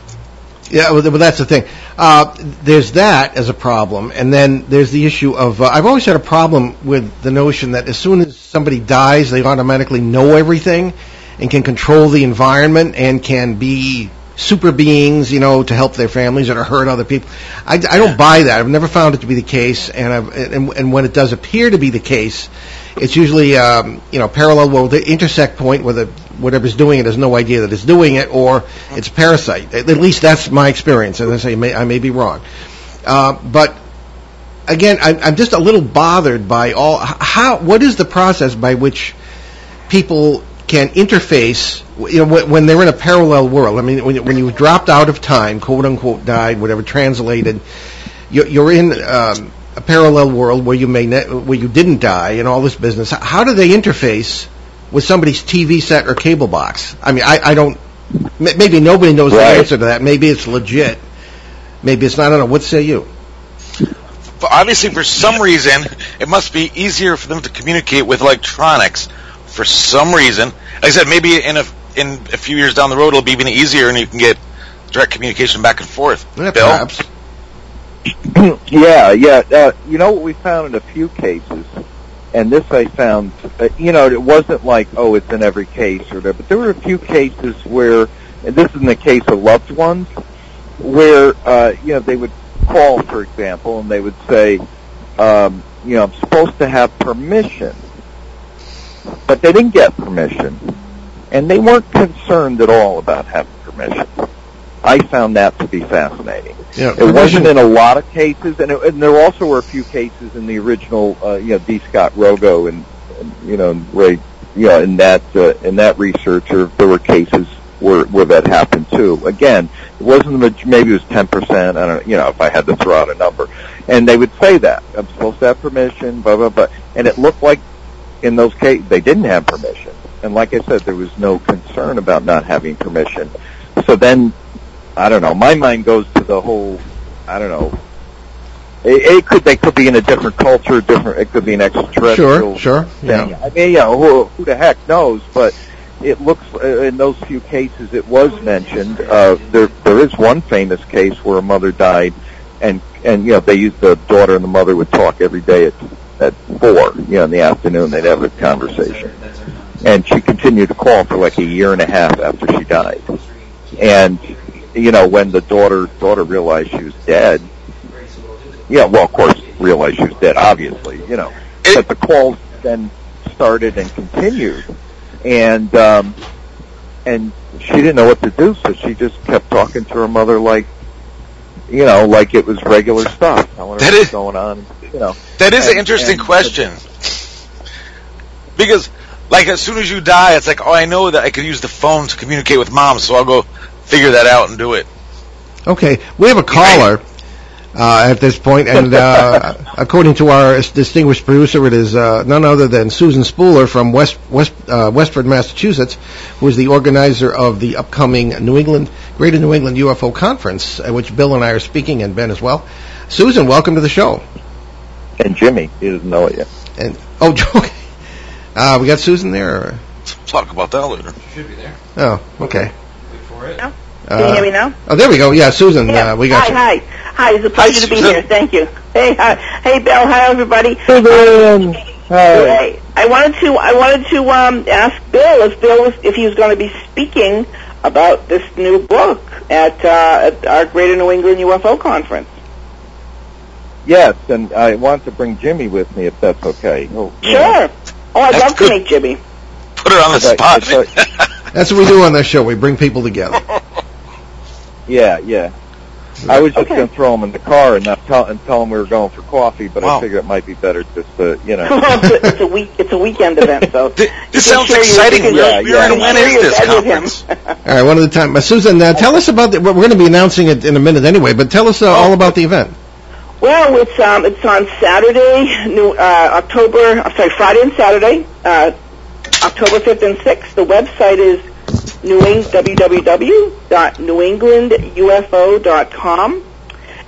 Speaker 2: Yeah, well, well, that's the thing. Uh, there's that as a problem, and then there's the issue of. Uh, I've always had a problem with the notion that as soon as somebody dies, they automatically know everything and can control the environment and can be super beings, you know, to help their families or to hurt other people. I, I don't buy that. I've never found it to be the case, and I've, and, and when it does appear to be the case, it's usually um, you know parallel well the intersect point where the whatever's doing it has no idea that it's doing it, or it's a parasite. At at least that's my experience. As I say, may, I may be wrong, uh, but again, I, I'm just a little bothered by all how. What is the process by which people can interface? You know, when, they're in a parallel world. I mean, when, you- when you dropped out of time, quote unquote, died, whatever, translated, you're, you're in um, a parallel world where you may ne- where you didn't die and all this business. How do they interface with somebody's TV set or cable box? I mean, I, I don't. Maybe nobody knows the answer to that. Maybe it's legit. Maybe it's not. I don't know. What say you?
Speaker 4: Obviously, for some reason, it must be easier for them to communicate with electronics. For some reason, like I said, maybe in a in a few years down the road, it'll be even easier, and you can get direct communication back and forth.
Speaker 2: Yeah,
Speaker 4: Bill,
Speaker 2: perhaps.
Speaker 5: yeah, yeah. Uh, you know what we found in a few cases, and this I found, uh, you know, it wasn't like, oh, it's in every case or whatever, but there were a few cases where, and this is in the case of loved ones, where, uh, you know, they would call, for example, and they would say, um, you know, I'm supposed to have permission, but they didn't get permission, and they weren't concerned at all about having permission. I found that to be fascinating.
Speaker 2: Yeah,
Speaker 5: It wasn't in a lot of cases, and, it, and there also were a few cases in the original, uh, you know, D. Scott Rogo and, and you know, Ray, you know, in that uh, in that research, or there were cases where where that happened too. Again, it wasn't the maybe it was ten percent. I don't, you know, if I had to throw out a number, and they would say that I'm supposed to have permission, blah blah blah, and it looked like in those cases they didn't have permission, and like I said, there was no concern about not having permission. So then I don't know. My mind goes to the whole. I don't know. It, it could they could be in a different culture, different. It could be an extraterrestrial.
Speaker 2: Sure, sure.
Speaker 5: thing.
Speaker 2: Yeah.
Speaker 5: I mean, yeah. Who, who the heck knows? But it looks uh, in those few cases it was mentioned. Uh, there there is one famous case where a mother died, and and you know they used the daughter and the mother would talk every day at at four. You know in the afternoon they'd have a conversation, and she continued to call for like a year and a half after she died, and you know, when the daughter daughter realized she was dead, yeah, well, of course, realized she was dead, obviously, you know, but the calls then started and continued, and um, and she didn't know what to do, so she just kept talking to her mother like, you know, like it was regular stuff. I wonder
Speaker 4: That
Speaker 5: what's
Speaker 4: is-
Speaker 5: going on, you know.
Speaker 4: that is an interesting
Speaker 5: and-
Speaker 4: question. Because, like, as soon as you die, it's like, oh, I know that I could use the phone to communicate with mom, so I'll go figure that out and do it.
Speaker 2: Okay, we have a caller uh, at this point, and uh, according to our distinguished producer, it is uh, none other than Susan Spooler from West, West, uh, Westford, Massachusetts, who is the organizer of the upcoming New England Greater New England UFO Conference, at which Bill and I are speaking, and Ben as well. Susan, welcome to the show.
Speaker 5: And Jimmy, he doesn't know it yet.
Speaker 2: And oh, okay. Uh, we got Susan there. Or?
Speaker 4: Talk about that later.
Speaker 3: She Should be there.
Speaker 2: Oh, okay.
Speaker 3: Wait for it.
Speaker 8: No?
Speaker 2: Uh,
Speaker 8: Can you hear me now?
Speaker 2: Oh, there we go. Yeah, Susan,
Speaker 8: Yeah.
Speaker 2: uh, we got
Speaker 8: hi,
Speaker 2: you.
Speaker 8: hi, hi. It's a pleasure to be
Speaker 4: Susan.
Speaker 8: here. Thank you. Hey, hi. hey, Bill. Hi, everybody.
Speaker 5: Susan,
Speaker 8: Hey, I wanted to I wanted to um, ask Bill if Bill was if he was going to be speaking about this new book at, uh, at our Greater New England UFO conference.
Speaker 5: Yes, and I want to bring Jimmy with me if that's okay. Oh,
Speaker 8: Sure. Oh, I'd
Speaker 4: That's
Speaker 8: love
Speaker 4: good.
Speaker 8: to meet Jimmy.
Speaker 4: Put her on the
Speaker 5: Right,
Speaker 4: spot.
Speaker 5: that's
Speaker 2: That's what we do on this show. We bring people together.
Speaker 5: Yeah, yeah. I was just
Speaker 8: Okay.
Speaker 5: going to throw him in the car and not tell and tell him we were going for coffee, but
Speaker 4: Wow.
Speaker 5: I figured it might be better just to, you know.
Speaker 8: well, it's, a, it's a week. It's a weekend event, so
Speaker 4: Th- this sounds
Speaker 8: share your-
Speaker 4: exciting.
Speaker 8: you
Speaker 5: We're-
Speaker 8: you
Speaker 5: we're
Speaker 8: can
Speaker 5: in-
Speaker 4: when
Speaker 8: share
Speaker 4: this
Speaker 8: bed with him.
Speaker 4: conference?
Speaker 2: All right, one at a time. Uh, Susan, uh, tell us about the. We're going to be announcing it in a minute anyway, but tell us uh, all about the event.
Speaker 8: Well, it's um, it's on Saturday, New uh, October. I'm sorry, Friday and Saturday, uh, October 5th and 6th. The website is New Eng- www.newenglandufo.com.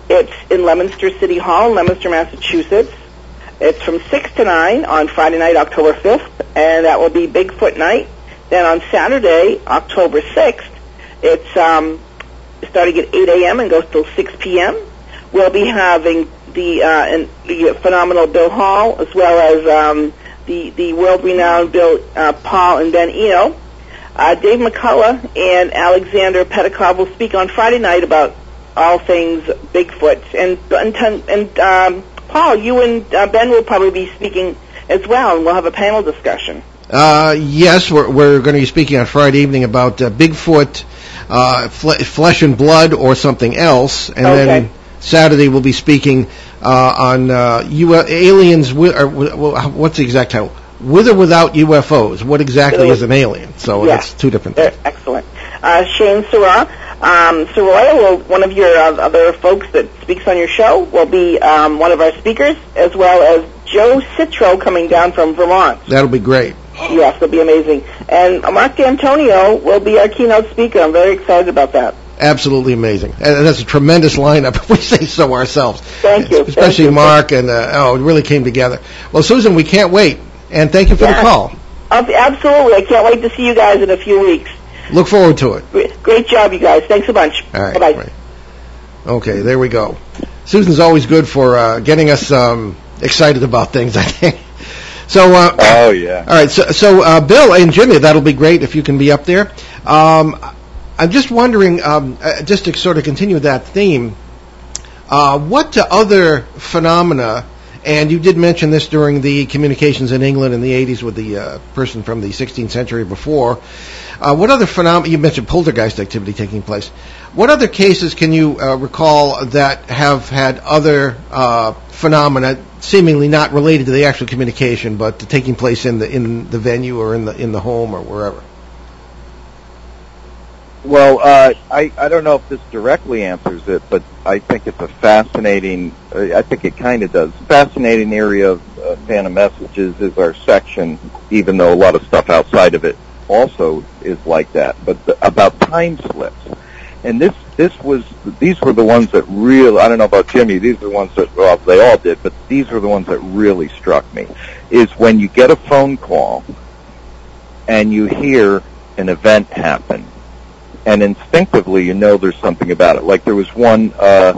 Speaker 8: It's in Leominster City Hall, Leominster, Massachusetts. It's from 6 to 9 on Friday night, October 5th, and that will be Bigfoot night. Then on Saturday, October 6th, it's um, starting at 8 a.m. and goes till 6 p.m. We'll be having the, uh, and the phenomenal Bill Hall, as well as um, the, the world-renowned Bill uh, Paul and Ben Eno. Uh, Dave McCullough and Alexander Petikov will speak on Friday night about all things Bigfoot. And and, and um, Paul, you and uh, Ben will probably be speaking as well, and we'll have a panel discussion.
Speaker 2: Uh, yes, we're, we're going to be speaking on Friday evening about uh, Bigfoot, uh, fle- flesh and blood, or something else, and
Speaker 8: Okay.
Speaker 2: then Saturday we'll be speaking uh, on uh, U- aliens. With, or, wh- what's the exact title? With or without UFOs? What exactly is an alien? So
Speaker 8: Yeah.
Speaker 2: that's two different
Speaker 8: They're
Speaker 2: things.
Speaker 8: excellent. Uh, Shane Sura, um, will, one of your uh, other folks that speaks on your show, will be um, one of our speakers, as well as Joe Citro coming down from Vermont.
Speaker 2: That'll be great.
Speaker 8: Yes, it'll be amazing. And Mark D'Antonio will be our keynote speaker. I'm very excited about that.
Speaker 2: Absolutely amazing. And that's a tremendous lineup, if we say so ourselves.
Speaker 8: Thank you.
Speaker 2: Especially
Speaker 8: Thank you.
Speaker 2: Mark and, uh, oh, it really came together. Well, Susan, we can't wait. And thank you for the call.
Speaker 8: Absolutely. I can't wait to see you guys in a few weeks.
Speaker 2: Look forward to it.
Speaker 8: Great, great job, you guys. Thanks a bunch.
Speaker 2: All right.
Speaker 8: Bye-bye.
Speaker 2: right. Okay, there we go. Susan's always good for uh, getting us um, excited about things, I think. So, uh,
Speaker 5: Oh yeah.
Speaker 2: all right. So, so uh, Bill and Jimmy, that'll be great if you can be up there. Um, I'm just wondering, um, uh, just to sort of continue that theme, uh, what other phenomena, and you did mention this during the communications in England in the 80s with the uh, person from the 16th century before, uh, what other phenomena, you mentioned poltergeist activity taking place. What other cases can you uh, recall that have had other uh, phenomena seemingly not related to the actual communication, but taking place in the in the venue or in the in the home or wherever?
Speaker 5: Well, uh, I I don't know if this directly answers it, but I think it's a fascinating. Uh, I think it kind of does. Fascinating area of uh, Phantom Messages is our section, even though a lot of stuff outside of it also is like that. But the, about time slips, and this this was these were the ones that really. I don't know about Jimmy. These are the ones that well they all did, but these were the ones that really struck me. Is when you get a phone call and you hear an event happen and instinctively you know there's something about it. Like there was one uh,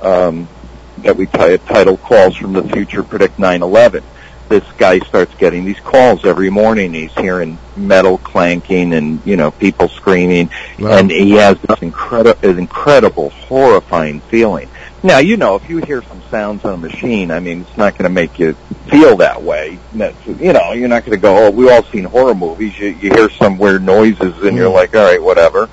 Speaker 5: um, that we t- titled "Calls from the Future Predict 9/11." This guy starts getting these calls every morning. He's hearing metal clanking and you know people screaming,
Speaker 2: Wow.
Speaker 5: and he has this incredible, incredible, horrifying feeling. Now you know if you hear some sounds on a machine, I mean it's not going to make you feel that way. You know you're not going to go. Oh, we all seen horror movies. You, you hear some weird noises and you're
Speaker 2: Mm.
Speaker 5: like, all right, whatever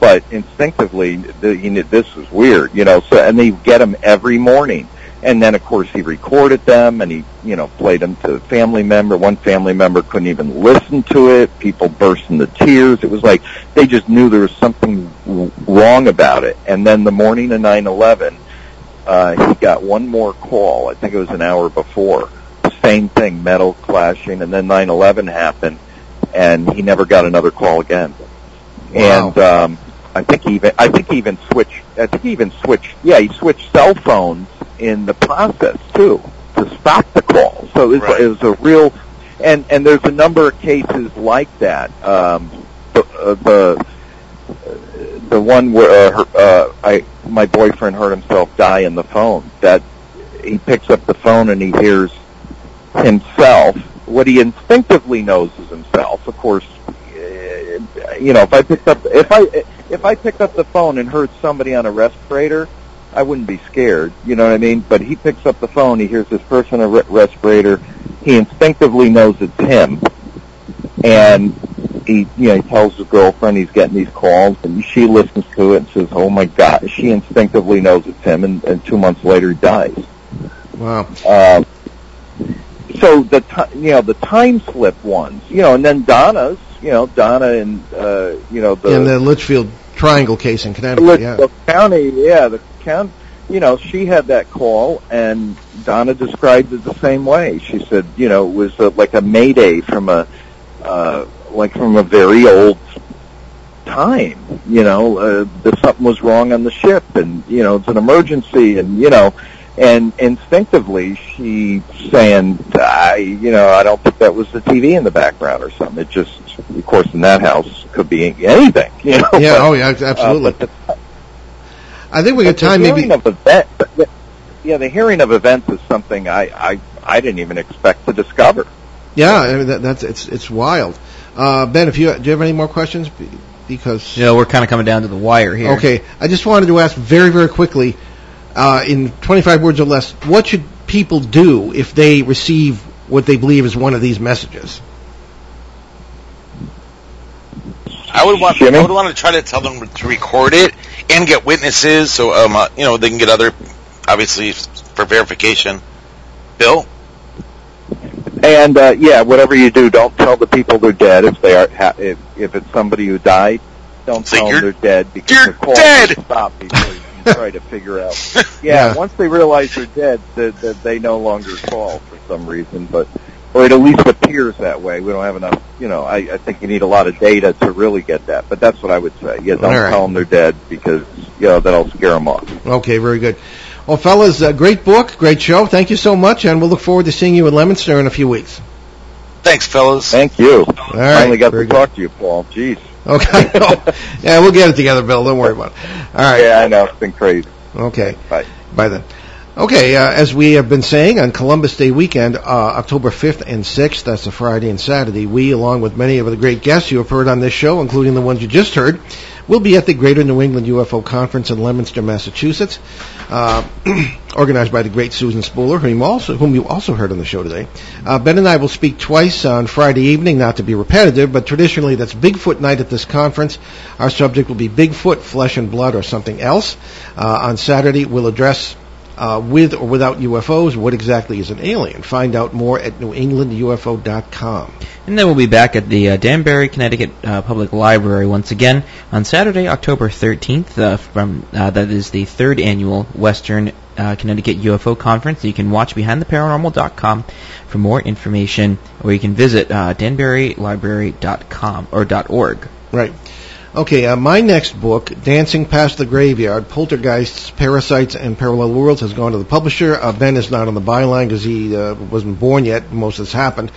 Speaker 5: but instinctively the, you know, this is weird, you know. So and they get them every morning, and then of course he recorded them and he you know played them to family member. One family member couldn't even listen to it. People burst into tears. It was like they just knew there was something wrong about it. And then the morning of nine eleven, uh, he got one more call. I think it was an hour before. Same thing, metal clashing, and then nine eleven happened, and he never got another call again. And um, I think he even I think he even switched. I think he even switched. Yeah, he switched cell phones in the process too to stop the call. So it was,
Speaker 4: Right.
Speaker 5: it was a real. And and there's a number of cases like that. Um, the uh, the the one where uh, her, uh, I my boyfriend heard himself die in the phone. That he picks up the phone and he hears himself. What he instinctively knows is himself. Of course, uh, you know, if I picked up if I if I picked up the phone and heard somebody on a respirator, I wouldn't be scared. You know what I mean? But he picks up the phone, he hears this person on a re- respirator, he instinctively knows it's him, and he you know he tells his girlfriend he's getting these calls, and she listens to it and says, "Oh my God!" She instinctively knows it's him, and, and two months later he dies.
Speaker 2: Wow.
Speaker 5: Um, so the ti you know the time slip ones, you know, and then Donna's, you know, Donna and uh, you know the
Speaker 2: in the Litchfield Triangle case in Connecticut,
Speaker 5: Look,
Speaker 2: yeah.
Speaker 5: the county, yeah, the county. You know, she had that call, and Donna described it the same way. She said, you know, it was uh like a mayday from a, uh, like from a very old time. You know, uh, that something was wrong on the ship, and you know, it's an emergency, and you know, and instinctively she saying, I, you know, I don't think that was the TV in the background or something. It just, of course, in that house could be anything. You know,
Speaker 2: Yeah,
Speaker 5: but-
Speaker 2: oh yeah, absolutely.
Speaker 5: uh, the,
Speaker 2: I think we got time maybe
Speaker 5: hearing of event, yeah, the hearing of events is something I, I I didn't even expect to discover.
Speaker 2: Yeah, I mean, that, that's it's it's wild. Uh, ben, if you do you have any more questions? Be- Because
Speaker 3: You know, we're kind of coming down to the wire here.
Speaker 2: okay, I just wanted to ask very very quickly, uh, in 25 words or less, what should people do if they receive what they believe is one of these messages?
Speaker 4: I would want
Speaker 5: Jimmy?
Speaker 4: I would want to try to tell them to record it and get witnesses, so um, uh, you know they can get other obviously for verification. Bill,
Speaker 5: And uh, yeah, whatever you do, don't tell the people they're dead if they are ha- if if it's somebody who died. Don't
Speaker 4: Say,
Speaker 5: tell them they're dead because
Speaker 4: you're
Speaker 5: the call
Speaker 4: dead!"
Speaker 5: will stop before you try to figure out. Yeah,
Speaker 2: Yeah.
Speaker 5: once they realize they're dead, that they, they no longer call for some reason, but or it at least appears that way. We don't have enough. You know, I, I think you need a lot of data to really get that. But that's what I would say. Yeah, don't
Speaker 2: All right.
Speaker 5: tell them they're dead because you know that'll scare them off.
Speaker 2: Okay, very good. Well, fellas, uh, great book, great show. Thank you so much, and we'll look forward to seeing you in Leominster in a few weeks.
Speaker 4: thanks, fellas.
Speaker 5: Thank you.
Speaker 2: All right,
Speaker 5: Finally got
Speaker 2: very
Speaker 5: to
Speaker 2: good.
Speaker 5: talk to you, Paul. Jeez.
Speaker 2: Okay. yeah, we'll get it together, Bill. Don't worry about it. All right.
Speaker 5: Yeah, I know. It's been crazy.
Speaker 2: Okay.
Speaker 5: Bye.
Speaker 2: Bye then. Okay, uh, as we have been saying on Columbus Day weekend, uh, October 5th and 6th, that's a Friday and Saturday, we, along with many of the great guests you have heard on this show, including the ones you just heard, will be at the Greater New England UFO Conference in Leominster, Massachusetts, uh, organized by the great Susan Spooler, whom you also, whom you also heard on the show today. Uh, ben and I will speak twice on Friday evening, not to be repetitive, but traditionally that's Bigfoot night at this conference. Our subject will be Bigfoot, flesh and blood, or something else. Uh, on Saturday, we'll address uh, with or without UFOs, what exactly is an alien? Find out more at newenglandufo.com.
Speaker 3: And then we'll be back at the uh, Danbury, Connecticut uh, Public Library once again on Saturday, October 13th. Uh, from uh, that is the third annual Western uh, Connecticut UFO Conference. You can watch BehindTheParanormal.com for more information, or you can visit uh, DanburyLibrary.com or .org.
Speaker 2: Right. Okay, uh, my next book, Dancing Past the Graveyard, Poltergeists, Parasites, and Parallel Worlds, has gone to the publisher. Uh, ben is not on the byline because he uh, wasn't born yet. Most of this happened.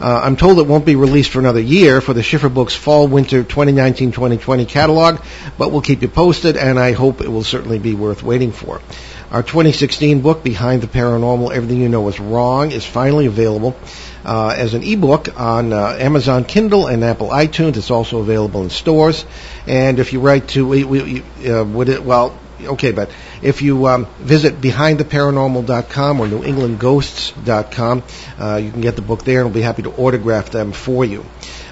Speaker 2: Uh, I'm told it won't be released for another year for the Schiffer Books Fall-Winter 2019-2020 catalog, but we'll keep you posted, and I hope it will certainly be worth waiting for. Our 2016 book, Behind the Paranormal, Everything You Know Is Wrong, is finally available uh, as an ebook on uh, Amazon Kindle and Apple iTunes. It's also available in stores. And if you write to, we, we, uh, would it, well, okay, but if you um, visit BehindTheParanormal.com or NewEnglandGhosts.com, uh, you can get the book there, and we'll be happy to autograph them for you.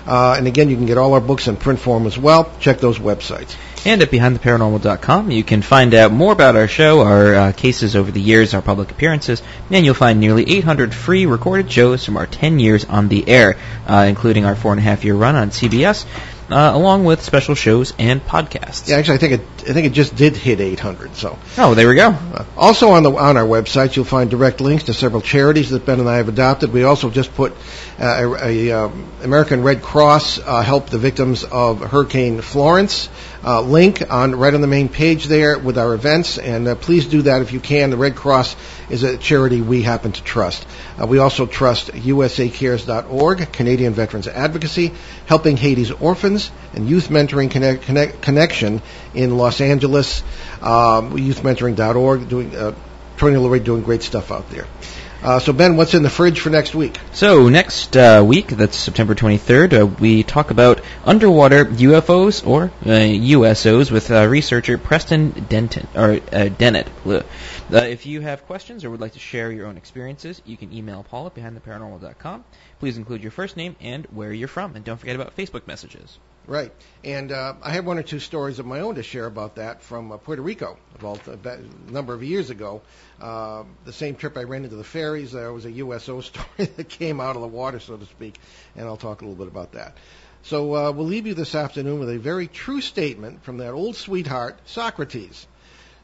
Speaker 2: Uh, and again, you can get all our books in print form as well. Check those websites.
Speaker 3: And at BehindTheParanormal.com, you can find out more about our show, our uh, cases over the years, our public appearances, and you'll find nearly 800 free recorded shows from our 10 years on the air, uh, including our four and a half year run on CBS, uh, along with special shows and podcasts.
Speaker 2: Yeah, actually, I think it, I think it just did hit 800. So.
Speaker 3: Oh, there we go.
Speaker 2: Uh, also on the on our website, you'll find direct links to several charities that Ben and I have adopted. We also just put uh, a, a um, American Red Cross uh, help the victims of Hurricane Florence uh, link on right on the main page there with our events, and uh, please do that if you can. The Red Cross is a charity we happen to trust. Uh, we also trust USACares.org, Canadian Veterans Advocacy, Helping Haiti's Orphans, and Youth Mentoring Connect, Connect, Connection in Los Angeles. Um, youthmentoring.org, doing uh, Tony Lloyd doing great stuff out there. Uh, so Ben, what's in the fridge for next week?
Speaker 3: So next uh, week, that's September 23rd, uh, we talk about underwater UFOs or uh, USOs with uh, researcher Preston Denton or uh, Dennett. Uh, if you have questions or would like to share your own experiences, you can email Paul at BehindTheParanormal.com. Please include your first name and where you're from, and don't forget about Facebook messages.
Speaker 2: Right, and uh, I have one or two stories of my own to share about that from uh, Puerto Rico, about a number of years ago. Uh, the same trip I ran into the ferries, there was a USO story that came out of the water, so to speak, and I'll talk a little bit about that. So uh, we'll leave you this afternoon with a very true statement from that old sweetheart, Socrates.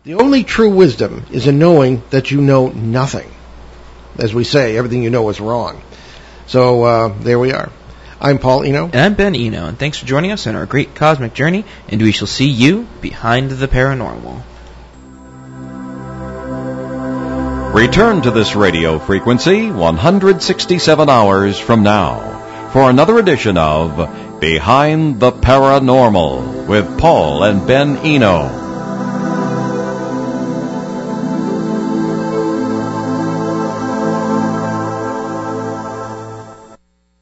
Speaker 2: The only true wisdom is in knowing that you know nothing. As we say, everything you know is wrong. So uh, there we are. I'm Paul Eno.
Speaker 3: And I'm Ben Eno, and thanks for joining us on our great cosmic journey, and we shall see you behind the paranormal.
Speaker 1: Return to this radio frequency 167 hours from now for another edition of Behind the Paranormal with Paul and Ben Eno.